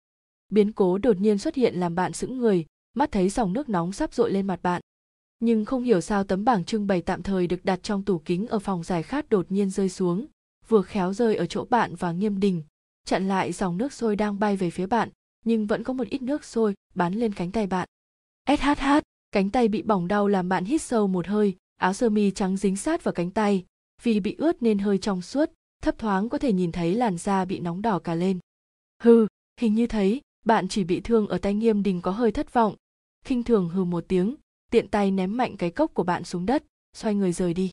Biến cố đột nhiên xuất hiện làm bạn sững người, mắt thấy dòng nước nóng sắp dội lên mặt bạn nhưng không hiểu sao tấm bảng trưng bày tạm thời được đặt trong tủ kính ở phòng giải khát đột nhiên rơi xuống vừa khéo rơi ở chỗ bạn và nghiêm đình chặn lại dòng nước sôi đang bay về phía bạn nhưng vẫn có một ít nước sôi bắn lên cánh tay bạn SHH, cánh tay bị bỏng đau làm bạn hít sâu một hơi, áo sơ mi trắng dính sát vào cánh tay, vì bị ướt nên hơi trong suốt, thấp thoáng có thể nhìn thấy làn da bị nóng đỏ cả lên. Hừ, hình như thấy, bạn chỉ bị thương ở tay nghiêm đình có hơi thất vọng. khinh thường hừ một tiếng, tiện tay ném mạnh cái cốc của bạn xuống đất, xoay người rời đi.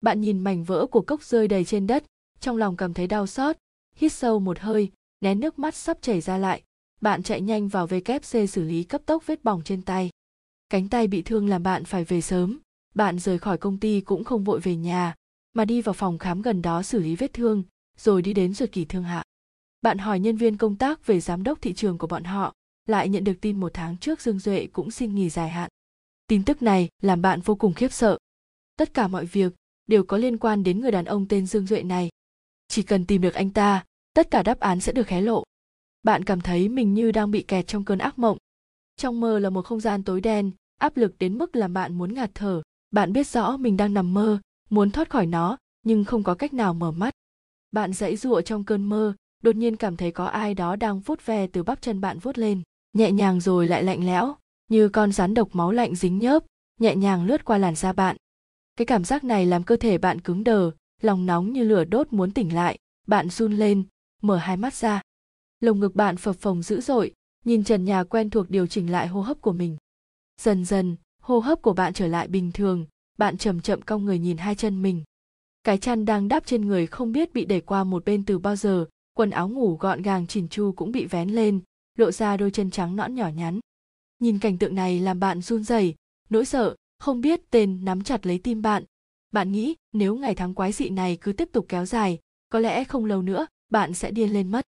Bạn nhìn mảnh vỡ của cốc rơi đầy trên đất, trong lòng cảm thấy đau xót, hít sâu một hơi, nén nước mắt sắp chảy ra lại. Bạn chạy nhanh vào WC xử lý cấp tốc vết bỏng trên tay. Cánh tay bị thương làm bạn phải về sớm, bạn rời khỏi công ty cũng không vội về nhà, mà đi vào phòng khám gần đó xử lý vết thương, rồi đi đến ruột kỳ thương hạ. Bạn hỏi nhân viên công tác về giám đốc thị trường của bọn họ, lại nhận được tin một tháng trước Dương Duệ cũng xin nghỉ dài hạn. Tin tức này làm bạn vô cùng khiếp sợ. Tất cả mọi việc đều có liên quan đến người đàn ông tên Dương Duệ này. Chỉ cần tìm được anh ta, tất cả đáp án sẽ được hé lộ. Bạn cảm thấy mình như đang bị kẹt trong cơn ác mộng. Trong mơ là một không gian tối đen, áp lực đến mức làm bạn muốn ngạt thở. Bạn biết rõ mình đang nằm mơ, muốn thoát khỏi nó, nhưng không có cách nào mở mắt. Bạn dãy giụa trong cơn mơ, đột nhiên cảm thấy có ai đó đang vuốt ve từ bắp chân bạn vuốt lên, nhẹ nhàng rồi lại lạnh lẽo, như con rắn độc máu lạnh dính nhớp, nhẹ nhàng lướt qua làn da bạn. Cái cảm giác này làm cơ thể bạn cứng đờ, lòng nóng như lửa đốt muốn tỉnh lại, bạn run lên, mở hai mắt ra. Lồng ngực bạn phập phồng dữ dội, nhìn trần nhà quen thuộc điều chỉnh lại hô hấp của mình. Dần dần, hô hấp của bạn trở lại bình thường, bạn chậm chậm cong người nhìn hai chân mình. Cái chăn đang đắp trên người không biết bị đẩy qua một bên từ bao giờ, quần áo ngủ gọn gàng chỉn chu cũng bị vén lên, lộ ra đôi chân trắng nõn nhỏ nhắn. Nhìn cảnh tượng này làm bạn run rẩy, nỗi sợ, không biết tên nắm chặt lấy tim bạn. Bạn nghĩ nếu ngày tháng quái dị này cứ tiếp tục kéo dài, có lẽ không lâu nữa bạn sẽ điên lên mất.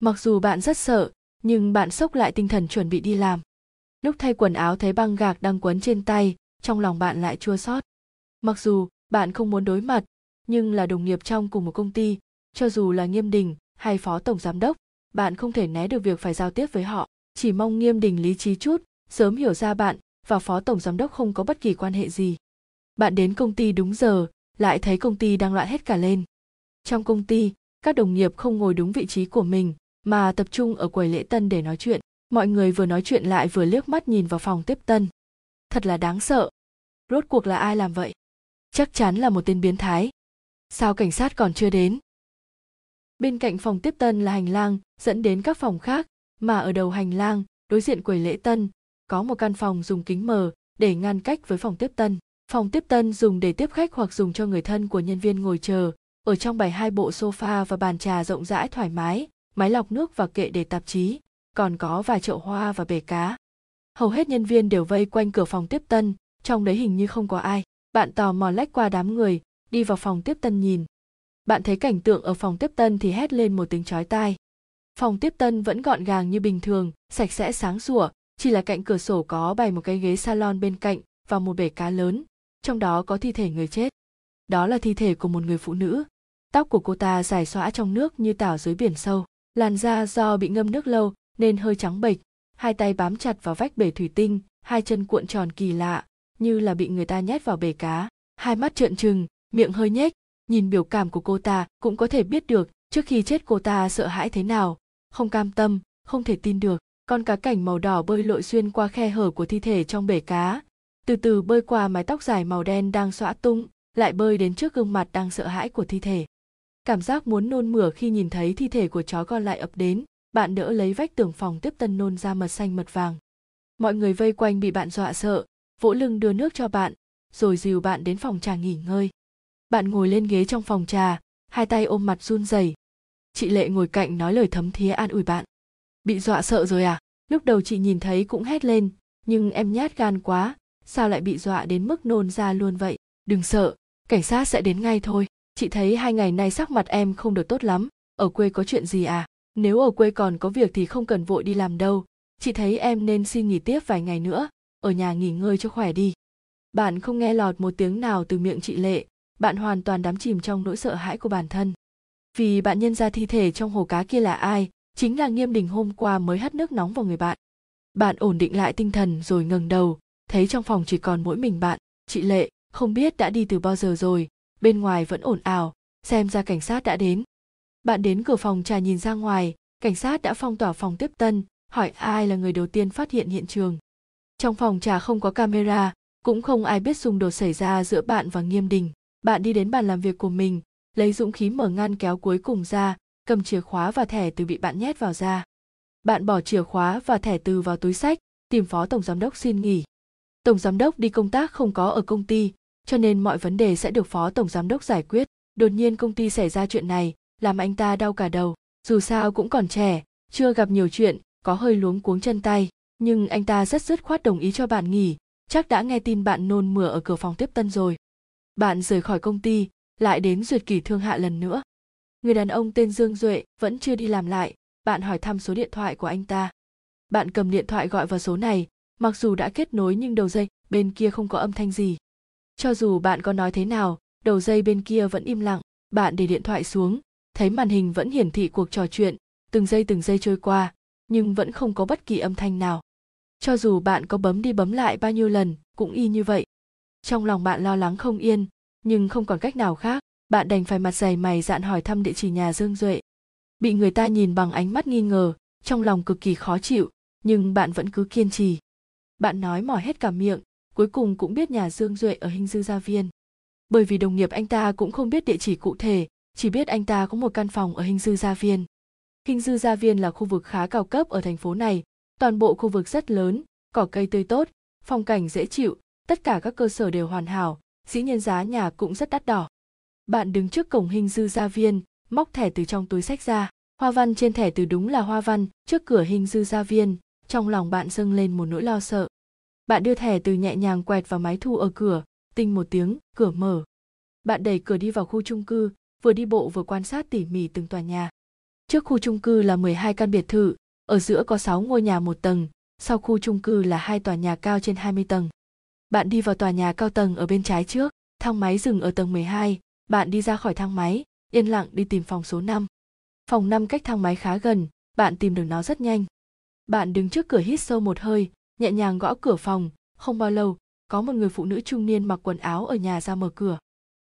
Mặc dù bạn rất sợ, nhưng bạn sốc lại tinh thần chuẩn bị đi làm. Lúc thay quần áo thấy băng gạc đang quấn trên tay, trong lòng bạn lại chua xót. Mặc dù bạn không muốn đối mặt, nhưng là đồng nghiệp trong cùng một công ty, cho dù là Nghiêm Đình hay Phó Tổng Giám Đốc, bạn không thể né được việc phải giao tiếp với họ. Chỉ mong Nghiêm Đình lý trí chút, sớm hiểu ra bạn và Phó Tổng Giám Đốc không có bất kỳ quan hệ gì. Bạn đến công ty đúng giờ, lại thấy công ty đang loạn hết cả lên. Trong công ty, các đồng nghiệp không ngồi đúng vị trí của mình, mà tập trung ở quầy lễ tân để nói chuyện. Mọi người vừa nói chuyện lại vừa liếc mắt nhìn vào phòng tiếp tân. Thật là đáng sợ. Rốt cuộc là ai làm vậy? Chắc chắn là một tên biến thái. Sao cảnh sát còn chưa đến? Bên cạnh phòng tiếp tân là hành lang dẫn đến các phòng khác mà ở đầu hành lang đối diện quầy lễ tân có một căn phòng dùng kính mờ để ngăn cách với phòng tiếp tân phòng tiếp tân dùng để tiếp khách hoặc dùng cho người thân của nhân viên ngồi chờ ở trong bày hai bộ sofa và bàn trà rộng rãi thoải mái máy lọc nước và kệ để tạp chí, còn có vài chậu hoa và bể cá. Hầu hết nhân viên đều vây quanh cửa phòng tiếp tân, trong đấy hình như không có ai. Bạn tò mò lách qua đám người, đi vào phòng tiếp tân nhìn. Bạn thấy cảnh tượng ở phòng tiếp tân thì hét lên một tiếng chói tai. Phòng tiếp tân vẫn gọn gàng như bình thường, sạch sẽ sáng sủa, chỉ là cạnh cửa sổ có bày một cái ghế salon bên cạnh và một bể cá lớn, trong đó có thi thể người chết. Đó là thi thể của một người phụ nữ. Tóc của cô ta dài xõa trong nước như tảo dưới biển sâu làn da do bị ngâm nước lâu nên hơi trắng bệch hai tay bám chặt vào vách bể thủy tinh hai chân cuộn tròn kỳ lạ như là bị người ta nhét vào bể cá hai mắt trợn trừng miệng hơi nhếch nhìn biểu cảm của cô ta cũng có thể biết được trước khi chết cô ta sợ hãi thế nào không cam tâm không thể tin được con cá cảnh màu đỏ bơi lội xuyên qua khe hở của thi thể trong bể cá. Từ từ bơi qua mái tóc dài màu đen đang xõa tung, lại bơi đến trước gương mặt đang sợ hãi của thi thể. Cảm giác muốn nôn mửa khi nhìn thấy thi thể của chó con lại ập đến, bạn đỡ lấy vách tường phòng tiếp tân nôn ra mật xanh mật vàng. Mọi người vây quanh bị bạn dọa sợ, vỗ lưng đưa nước cho bạn, rồi dìu bạn đến phòng trà nghỉ ngơi. Bạn ngồi lên ghế trong phòng trà, hai tay ôm mặt run rẩy. Chị lệ ngồi cạnh nói lời thấm thía an ủi bạn bị dọa sợ rồi à? Lúc đầu chị nhìn thấy cũng hét lên, nhưng em nhát gan quá, sao lại bị dọa đến mức nôn ra luôn vậy? Đừng sợ, cảnh sát sẽ đến ngay thôi. Chị thấy hai ngày nay sắc mặt em không được tốt lắm. Ở quê có chuyện gì à? Nếu ở quê còn có việc thì không cần vội đi làm đâu. Chị thấy em nên xin nghỉ tiếp vài ngày nữa. Ở nhà nghỉ ngơi cho khỏe đi. Bạn không nghe lọt một tiếng nào từ miệng chị lệ. Bạn hoàn toàn đắm chìm trong nỗi sợ hãi của bản thân. Vì bạn nhân ra thi thể trong hồ cá kia là ai? Chính là nghiêm đình hôm qua mới hắt nước nóng vào người bạn. Bạn ổn định lại tinh thần rồi ngẩng đầu, thấy trong phòng chỉ còn mỗi mình bạn. Chị lệ, không biết đã đi từ bao giờ rồi, bên ngoài vẫn ồn ào, xem ra cảnh sát đã đến. Bạn đến cửa phòng trà nhìn ra ngoài, cảnh sát đã phong tỏa phòng tiếp tân, hỏi ai là người đầu tiên phát hiện hiện trường. Trong phòng trà không có camera, cũng không ai biết xung đột xảy ra giữa bạn và nghiêm đình. Bạn đi đến bàn làm việc của mình, lấy dũng khí mở ngăn kéo cuối cùng ra cầm chìa khóa và thẻ từ bị bạn nhét vào ra. Bạn bỏ chìa khóa và thẻ từ vào túi sách, tìm phó tổng giám đốc xin nghỉ. Tổng giám đốc đi công tác không có ở công ty, cho nên mọi vấn đề sẽ được phó tổng giám đốc giải quyết. Đột nhiên công ty xảy ra chuyện này, làm anh ta đau cả đầu. Dù sao cũng còn trẻ, chưa gặp nhiều chuyện, có hơi luống cuống chân tay. Nhưng anh ta rất dứt khoát đồng ý cho bạn nghỉ, chắc đã nghe tin bạn nôn mửa ở cửa phòng tiếp tân rồi. Bạn rời khỏi công ty, lại đến duyệt kỷ thương hạ lần nữa người đàn ông tên dương duệ vẫn chưa đi làm lại. Bạn hỏi thăm số điện thoại của anh ta. Bạn cầm điện thoại gọi vào số này. Mặc dù đã kết nối nhưng đầu dây bên kia không có âm thanh gì. Cho dù bạn có nói thế nào, đầu dây bên kia vẫn im lặng. Bạn để điện thoại xuống. Thấy màn hình vẫn hiển thị cuộc trò chuyện. Từng giây từng giây trôi qua, nhưng vẫn không có bất kỳ âm thanh nào. Cho dù bạn có bấm đi bấm lại bao nhiêu lần, cũng y như vậy. Trong lòng bạn lo lắng không yên, nhưng không còn cách nào khác bạn đành phải mặt dày mày dạn hỏi thăm địa chỉ nhà dương duệ. Bị người ta nhìn bằng ánh mắt nghi ngờ, trong lòng cực kỳ khó chịu, nhưng bạn vẫn cứ kiên trì. Bạn nói mỏi hết cả miệng, cuối cùng cũng biết nhà dương duệ ở hình dư gia viên. Bởi vì đồng nghiệp anh ta cũng không biết địa chỉ cụ thể, chỉ biết anh ta có một căn phòng ở hình dư gia viên. Hình dư gia viên là khu vực khá cao cấp ở thành phố này, toàn bộ khu vực rất lớn, cỏ cây tươi tốt, phong cảnh dễ chịu, tất cả các cơ sở đều hoàn hảo, dĩ nhiên giá nhà cũng rất đắt đỏ bạn đứng trước cổng hình dư gia viên, móc thẻ từ trong túi sách ra. Hoa văn trên thẻ từ đúng là hoa văn, trước cửa hình dư gia viên. Trong lòng bạn dâng lên một nỗi lo sợ. Bạn đưa thẻ từ nhẹ nhàng quẹt vào máy thu ở cửa, tinh một tiếng, cửa mở. Bạn đẩy cửa đi vào khu chung cư, vừa đi bộ vừa quan sát tỉ mỉ từng tòa nhà. Trước khu chung cư là 12 căn biệt thự, ở giữa có 6 ngôi nhà một tầng, sau khu chung cư là hai tòa nhà cao trên 20 tầng. Bạn đi vào tòa nhà cao tầng ở bên trái trước, thang máy dừng ở tầng 12 bạn đi ra khỏi thang máy yên lặng đi tìm phòng số 5. Phòng 5 cách thang máy khá gần, bạn tìm được nó rất nhanh. Bạn đứng trước cửa hít sâu một hơi, nhẹ nhàng gõ cửa phòng, không bao lâu, có một người phụ nữ trung niên mặc quần áo ở nhà ra mở cửa.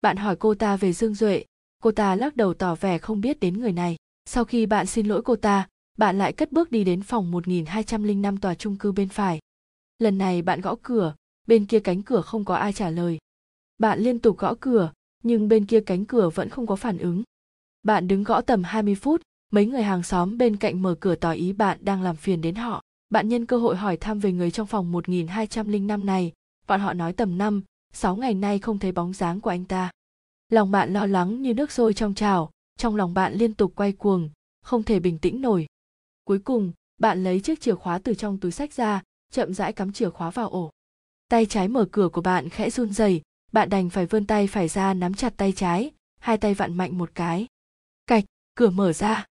Bạn hỏi cô ta về Dương Duệ, cô ta lắc đầu tỏ vẻ không biết đến người này. Sau khi bạn xin lỗi cô ta, bạn lại cất bước đi đến phòng 1205 tòa chung cư bên phải. Lần này bạn gõ cửa, bên kia cánh cửa không có ai trả lời. Bạn liên tục gõ cửa, nhưng bên kia cánh cửa vẫn không có phản ứng. Bạn đứng gõ tầm 20 phút, mấy người hàng xóm bên cạnh mở cửa tỏ ý bạn đang làm phiền đến họ. Bạn nhân cơ hội hỏi thăm về người trong phòng 1205 này, bọn họ nói tầm 5, 6 ngày nay không thấy bóng dáng của anh ta. Lòng bạn lo lắng như nước sôi trong trào, trong lòng bạn liên tục quay cuồng, không thể bình tĩnh nổi. Cuối cùng, bạn lấy chiếc chìa khóa từ trong túi sách ra, chậm rãi cắm chìa khóa vào ổ. Tay trái mở cửa của bạn khẽ run rẩy, bạn đành phải vươn tay phải ra nắm chặt tay trái, hai tay vặn mạnh một cái. Cạch, cửa mở ra.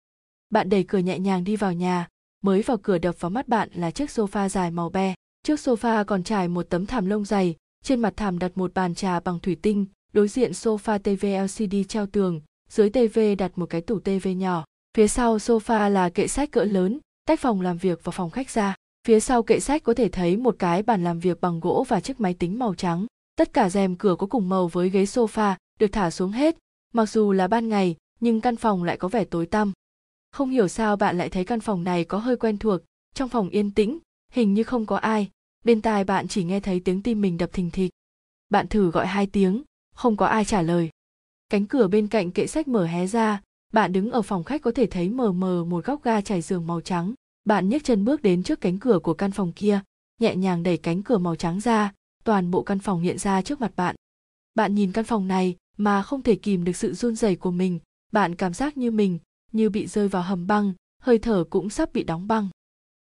Bạn đẩy cửa nhẹ nhàng đi vào nhà. Mới vào cửa đập vào mắt bạn là chiếc sofa dài màu be. Trước sofa còn trải một tấm thảm lông dày. Trên mặt thảm đặt một bàn trà bằng thủy tinh, đối diện sofa tv lcd treo tường. Dưới tv đặt một cái tủ tv nhỏ. Phía sau sofa là kệ sách cỡ lớn, tách phòng làm việc và phòng khách ra. Phía sau kệ sách có thể thấy một cái bàn làm việc bằng gỗ và chiếc máy tính màu trắng tất cả rèm cửa có cùng màu với ghế sofa, được thả xuống hết. Mặc dù là ban ngày, nhưng căn phòng lại có vẻ tối tăm. Không hiểu sao bạn lại thấy căn phòng này có hơi quen thuộc. Trong phòng yên tĩnh, hình như không có ai. Bên tai bạn chỉ nghe thấy tiếng tim mình đập thình thịch. Bạn thử gọi hai tiếng, không có ai trả lời. Cánh cửa bên cạnh kệ sách mở hé ra. Bạn đứng ở phòng khách có thể thấy mờ mờ một góc ga trải giường màu trắng. Bạn nhấc chân bước đến trước cánh cửa của căn phòng kia, nhẹ nhàng đẩy cánh cửa màu trắng ra toàn bộ căn phòng hiện ra trước mặt bạn. Bạn nhìn căn phòng này mà không thể kìm được sự run rẩy của mình, bạn cảm giác như mình như bị rơi vào hầm băng, hơi thở cũng sắp bị đóng băng.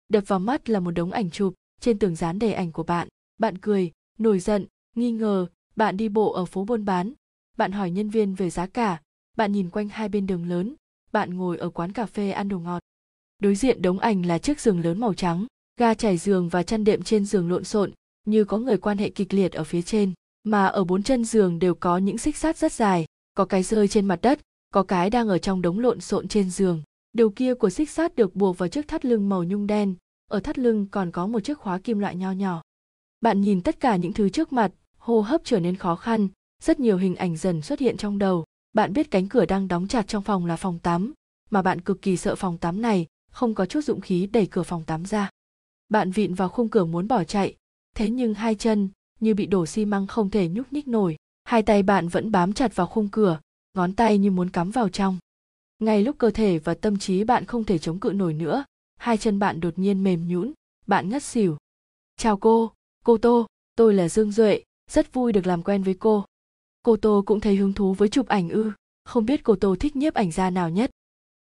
Đập vào mắt là một đống ảnh chụp trên tường dán đầy ảnh của bạn. Bạn cười, nổi giận, nghi ngờ, bạn đi bộ ở phố buôn bán. Bạn hỏi nhân viên về giá cả. Bạn nhìn quanh hai bên đường lớn. Bạn ngồi ở quán cà phê ăn đồ ngọt. Đối diện đống ảnh là chiếc giường lớn màu trắng, ga trải giường và chăn đệm trên giường lộn xộn như có người quan hệ kịch liệt ở phía trên, mà ở bốn chân giường đều có những xích sắt rất dài, có cái rơi trên mặt đất, có cái đang ở trong đống lộn xộn trên giường. Đầu kia của xích sắt được buộc vào chiếc thắt lưng màu nhung đen, ở thắt lưng còn có một chiếc khóa kim loại nho nhỏ. Bạn nhìn tất cả những thứ trước mặt, hô hấp trở nên khó khăn, rất nhiều hình ảnh dần xuất hiện trong đầu. Bạn biết cánh cửa đang đóng chặt trong phòng là phòng tắm, mà bạn cực kỳ sợ phòng tắm này không có chút dũng khí đẩy cửa phòng tắm ra. Bạn vịn vào khung cửa muốn bỏ chạy thế nhưng hai chân, như bị đổ xi măng không thể nhúc nhích nổi, hai tay bạn vẫn bám chặt vào khung cửa, ngón tay như muốn cắm vào trong. Ngay lúc cơ thể và tâm trí bạn không thể chống cự nổi nữa, hai chân bạn đột nhiên mềm nhũn, bạn ngất xỉu. Chào cô cô tô, tôi là dương duệ, rất vui được làm quen với cô. Cô tô cũng thấy hứng thú với chụp ảnh ư, không biết cô tô thích nhiếp ảnh gia nào nhất.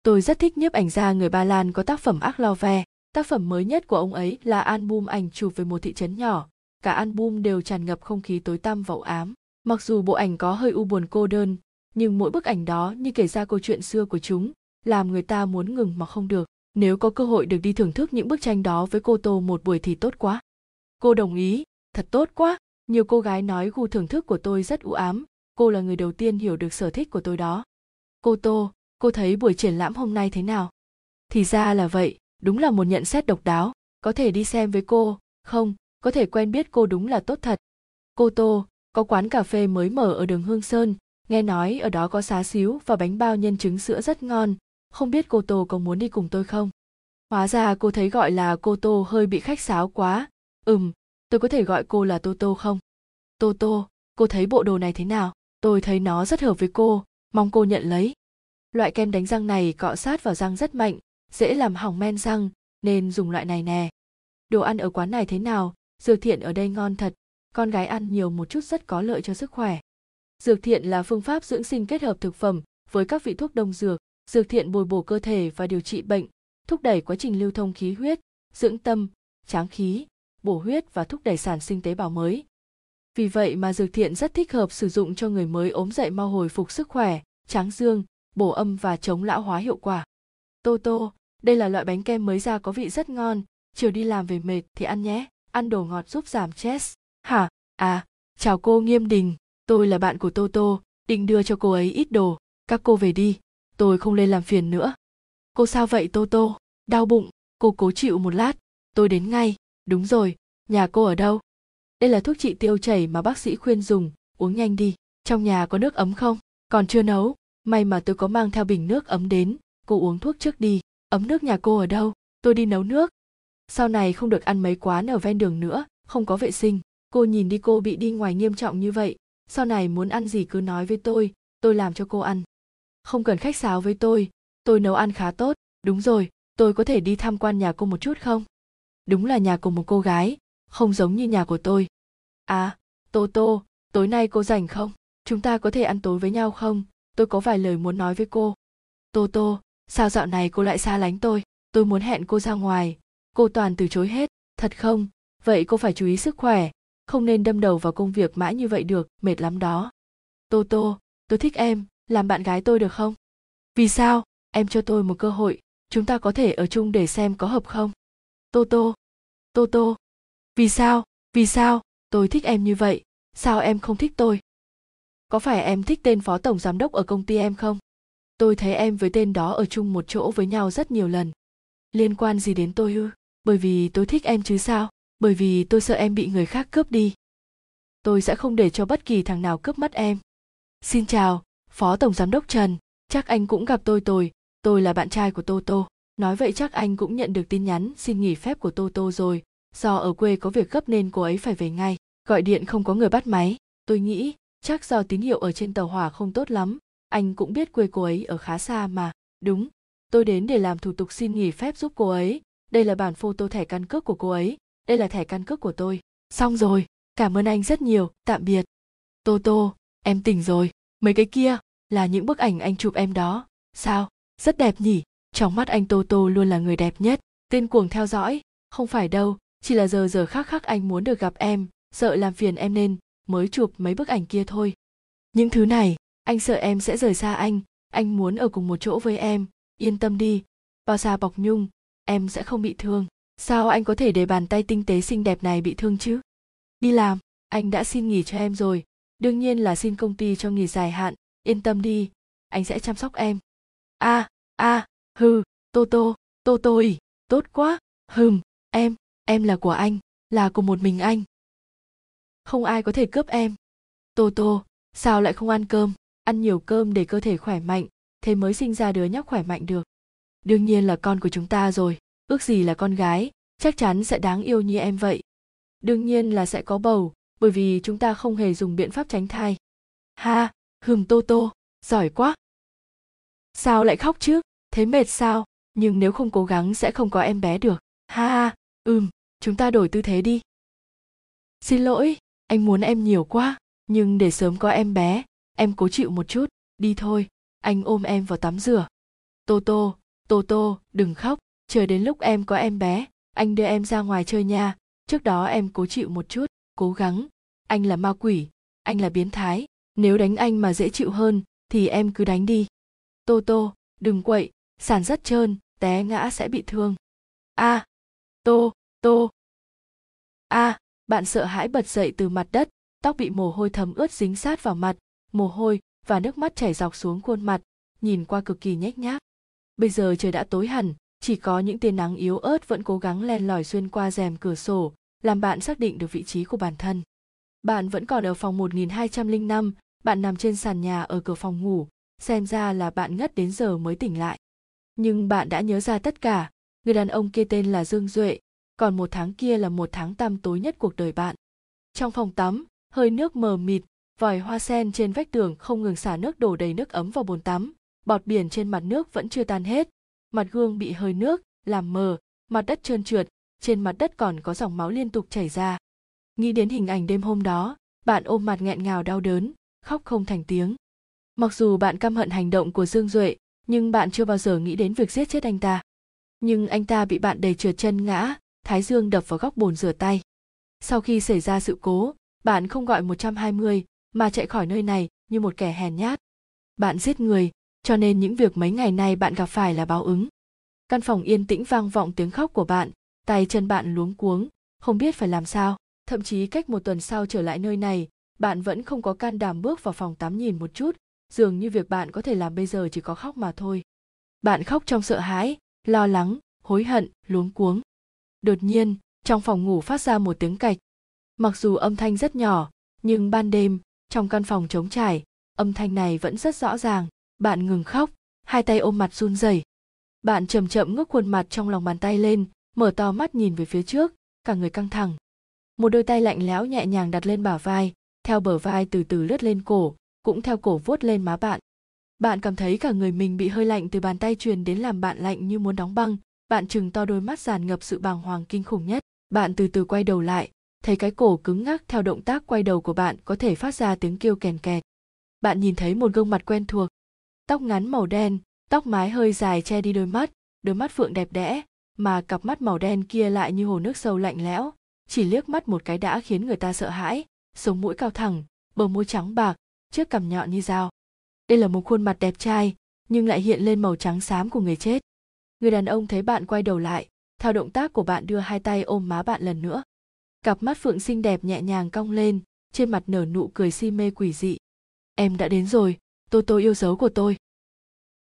Tôi rất thích nhiếp ảnh gia người ba lan có tác phẩm ác lo ve tác phẩm mới nhất của ông ấy là album ảnh chụp về một thị trấn nhỏ. Cả album đều tràn ngập không khí tối tăm và ám. Mặc dù bộ ảnh có hơi u buồn cô đơn, nhưng mỗi bức ảnh đó như kể ra câu chuyện xưa của chúng, làm người ta muốn ngừng mà không được. Nếu có cơ hội được đi thưởng thức những bức tranh đó với cô tô một buổi thì tốt quá. Cô đồng ý. Thật tốt quá. Nhiều cô gái nói gu thưởng thức của tôi rất u ám. Cô là người đầu tiên hiểu được sở thích của tôi đó. Cô tô, cô thấy buổi triển lãm hôm nay thế nào? Thì ra là vậy đúng là một nhận xét độc đáo. Có thể đi xem với cô? Không, có thể quen biết cô đúng là tốt thật. Cô tô, có quán cà phê mới mở ở đường hương sơn. Nghe nói ở đó có xá xíu và bánh bao nhân trứng sữa rất ngon. Không biết cô tô có muốn đi cùng tôi không? Hóa ra cô thấy gọi là cô tô hơi bị khách sáo quá. Ừm, tôi có thể gọi cô là tô tô không? Tô tô, cô thấy bộ đồ này thế nào? Tôi thấy nó rất hợp với cô. Mong cô nhận lấy. Loại kem đánh răng này cọ sát vào răng rất mạnh dễ làm hỏng men răng, nên dùng loại này nè. Đồ ăn ở quán này thế nào? Dược thiện ở đây ngon thật. Con gái ăn nhiều một chút rất có lợi cho sức khỏe. Dược thiện là phương pháp dưỡng sinh kết hợp thực phẩm với các vị thuốc đông dược. Dược thiện bồi bổ cơ thể và điều trị bệnh, thúc đẩy quá trình lưu thông khí huyết, dưỡng tâm, tráng khí, bổ huyết và thúc đẩy sản sinh tế bào mới. Vì vậy mà dược thiện rất thích hợp sử dụng cho người mới ốm dậy mau hồi phục sức khỏe, tráng dương, bổ âm và chống lão hóa hiệu quả. Tô tô đây là loại bánh kem mới ra có vị rất ngon. Chiều đi làm về mệt thì ăn nhé. Ăn đồ ngọt giúp giảm stress. Hả? À chào cô nghiêm đình. Tôi là bạn của tô tô định đưa cho cô ấy ít đồ. Các cô về đi. Tôi không lên làm phiền nữa. Cô sao vậy tô tô đau bụng. Cô cố chịu một lát. Tôi đến ngay. Đúng rồi. Nhà cô ở đâu? Đây là thuốc trị tiêu chảy mà bác sĩ khuyên dùng. Uống nhanh đi. Trong nhà có nước ấm không? Còn chưa nấu. May mà tôi có mang theo bình nước ấm đến. Cô uống thuốc trước đi ấm nước nhà cô ở đâu? Tôi đi nấu nước. Sau này không được ăn mấy quán ở ven đường nữa, không có vệ sinh. Cô nhìn đi, cô bị đi ngoài nghiêm trọng như vậy. Sau này muốn ăn gì cứ nói với tôi tôi làm cho cô ăn. Không cần khách sáo với tôi tôi nấu ăn khá tốt. Đúng rồi, tôi có thể đi tham quan nhà cô một chút không? Đúng là nhà của một cô gái, không giống như nhà của tôi. À tô tô, tối nay cô rảnh không? Chúng ta có thể ăn tối với nhau không? Tôi có vài lời muốn nói với cô. Tô tô sao dạo này cô lại xa lánh tôi? Tôi muốn hẹn cô ra ngoài. Cô toàn từ chối hết. Thật không? Vậy cô phải chú ý sức khỏe. Không nên đâm đầu vào công việc mãi như vậy được. Mệt lắm đó. Tô tô, tôi thích em. Làm bạn gái tôi được không? Vì sao? Em cho tôi một cơ hội. Chúng ta có thể ở chung để xem có hợp không? Tô tô. Tô tô. Vì sao? Vì sao? Tôi thích em như vậy. Sao em không thích tôi? Có phải em thích tên phó tổng giám đốc ở công ty em không? Tôi thấy em với tên đó ở chung một chỗ với nhau rất nhiều lần. Liên quan gì đến tôi ư? Bởi vì tôi thích em chứ sao? Bởi vì tôi sợ em bị người khác cướp đi. Tôi sẽ không để cho bất kỳ thằng nào cướp mất em. Xin chào, phó tổng giám đốc trần. Chắc anh cũng gặp tôi tôi tôi là bạn trai của tô tô nói vậy chắc anh cũng nhận được tin nhắn xin nghỉ phép của tô tô rồi. Do ở quê có việc gấp nên cô ấy phải về ngay. Gọi điện không có người bắt máy. Tôi nghĩ chắc do tín hiệu ở trên tàu hỏa không tốt lắm anh cũng biết quê cô ấy ở khá xa mà. Đúng, tôi đến để làm thủ tục xin nghỉ phép giúp cô ấy. Đây là bản photo thẻ căn cước của cô ấy. Đây là thẻ căn cước của tôi. Xong rồi, cảm ơn anh rất nhiều. Tạm biệt. Tô tô em tỉnh rồi. Mấy cái kia, là những bức ảnh anh chụp em đó. Sao? Rất đẹp nhỉ? Trong mắt anh tô tô luôn là người đẹp nhất. Tên cuồng theo dõi. Không phải đâu, chỉ là giờ giờ khác khác anh muốn được gặp em. Sợ làm phiền em nên mới chụp mấy bức ảnh kia thôi. Những thứ này anh sợ em sẽ rời xa anh. Anh muốn ở cùng một chỗ với em. Yên tâm đi. Bao xa bọc nhung, em sẽ không bị thương. Sao anh có thể để bàn tay tinh tế xinh đẹp này bị thương chứ? Đi làm, anh đã xin nghỉ cho em rồi. Đương nhiên là xin công ty cho nghỉ dài hạn. Yên tâm đi, anh sẽ chăm sóc em. A a, hừ, tô tô tô tô ỉ, tốt quá. Hừm, em em là của anh, là của một mình anh. Không ai có thể cướp em. Tô tô, sao lại không ăn cơm? Ăn nhiều cơm để cơ thể khỏe mạnh, thế mới sinh ra đứa nhóc khỏe mạnh được. Đương nhiên là con của chúng ta rồi, ước gì là con gái, chắc chắn sẽ đáng yêu như em vậy. Đương nhiên là sẽ có bầu, bởi vì chúng ta không hề dùng biện pháp tránh thai. Ha, hừm, tô tô, giỏi quá. Sao lại khóc chứ? Thế mệt sao? Nhưng nếu không cố gắng sẽ không có em bé được. Ha ha, ừm, chúng ta đổi tư thế đi. Xin lỗi, anh muốn em nhiều quá, nhưng để sớm có em bé em cố chịu một chút. Đi thôi. Anh ôm em vào tắm rửa. Tô tô tô tô đừng khóc. Chờ đến lúc em có em bé anh đưa em ra ngoài chơi nha. Trước đó em cố chịu một chút. Cố gắng. Anh là ma quỷ. Anh là biến thái. Nếu đánh anh mà dễ chịu hơn thì em cứ đánh đi. Tô tô đừng quậy. Sàn rất trơn. Té ngã sẽ bị thương. A. À, tô tô. A. À, bạn sợ hãi bật dậy từ mặt đất. Tóc bị mồ hôi thấm ướt dính sát vào mặt mồ hôi và nước mắt chảy dọc xuống khuôn mặt nhìn qua cực kỳ nhếch nhác bây giờ trời đã tối hẳn chỉ có những tia nắng yếu ớt vẫn cố gắng len lỏi xuyên qua rèm cửa sổ làm bạn xác định được vị trí của bản thân bạn vẫn còn ở phòng 1205, bạn nằm trên sàn nhà ở cửa phòng ngủ, xem ra là bạn ngất đến giờ mới tỉnh lại. Nhưng bạn đã nhớ ra tất cả, người đàn ông kia tên là Dương Duệ, còn một tháng kia là một tháng tăm tối nhất cuộc đời bạn. Trong phòng tắm, hơi nước mờ mịt, vòi hoa sen trên vách tường không ngừng xả nước đổ đầy nước ấm vào bồn tắm, bọt biển trên mặt nước vẫn chưa tan hết, mặt gương bị hơi nước làm mờ, mặt đất trơn trượt, trên mặt đất còn có dòng máu liên tục chảy ra. Nghĩ đến hình ảnh đêm hôm đó, bạn ôm mặt nghẹn ngào đau đớn, khóc không thành tiếng. Mặc dù bạn căm hận hành động của Dương Duệ, nhưng bạn chưa bao giờ nghĩ đến việc giết chết anh ta. Nhưng anh ta bị bạn đẩy trượt chân ngã, thái dương đập vào góc bồn rửa tay. Sau khi xảy ra sự cố, bạn không gọi 120 mà chạy khỏi nơi này như một kẻ hèn nhát. Bạn giết người, cho nên những việc mấy ngày nay bạn gặp phải là báo ứng. Căn phòng yên tĩnh vang vọng tiếng khóc của bạn, tay chân bạn luống cuống, không biết phải làm sao. Thậm chí cách một tuần sau trở lại nơi này, bạn vẫn không có can đảm bước vào phòng tắm nhìn một chút, dường như việc bạn có thể làm bây giờ chỉ có khóc mà thôi. Bạn khóc trong sợ hãi, lo lắng, hối hận, luống cuống. Đột nhiên, trong phòng ngủ phát ra một tiếng cạch. Mặc dù âm thanh rất nhỏ, nhưng ban đêm, trong căn phòng trống trải, âm thanh này vẫn rất rõ ràng. Bạn ngừng khóc, hai tay ôm mặt run rẩy. Bạn chậm chậm ngước khuôn mặt trong lòng bàn tay lên, mở to mắt nhìn về phía trước, cả người căng thẳng. Một đôi tay lạnh lẽo nhẹ nhàng đặt lên bả vai, theo bờ vai từ từ lướt lên cổ, cũng theo cổ vuốt lên má bạn. Bạn cảm thấy cả người mình bị hơi lạnh từ bàn tay truyền đến làm bạn lạnh như muốn đóng băng, bạn chừng to đôi mắt giàn ngập sự bàng hoàng kinh khủng nhất. Bạn từ từ quay đầu lại, thấy cái cổ cứng ngắc theo động tác quay đầu của bạn có thể phát ra tiếng kêu kèn kẹt. Bạn nhìn thấy một gương mặt quen thuộc, tóc ngắn màu đen, tóc mái hơi dài che đi đôi mắt, đôi mắt phượng đẹp đẽ, mà cặp mắt màu đen kia lại như hồ nước sâu lạnh lẽo, chỉ liếc mắt một cái đã khiến người ta sợ hãi, sống mũi cao thẳng, bờ môi trắng bạc, chiếc cằm nhọn như dao. Đây là một khuôn mặt đẹp trai, nhưng lại hiện lên màu trắng xám của người chết. Người đàn ông thấy bạn quay đầu lại, theo động tác của bạn đưa hai tay ôm má bạn lần nữa. Cặp mắt phượng xinh đẹp nhẹ nhàng cong lên, trên mặt nở nụ cười si mê quỷ dị. Em đã đến rồi, tô tô yêu dấu của tôi.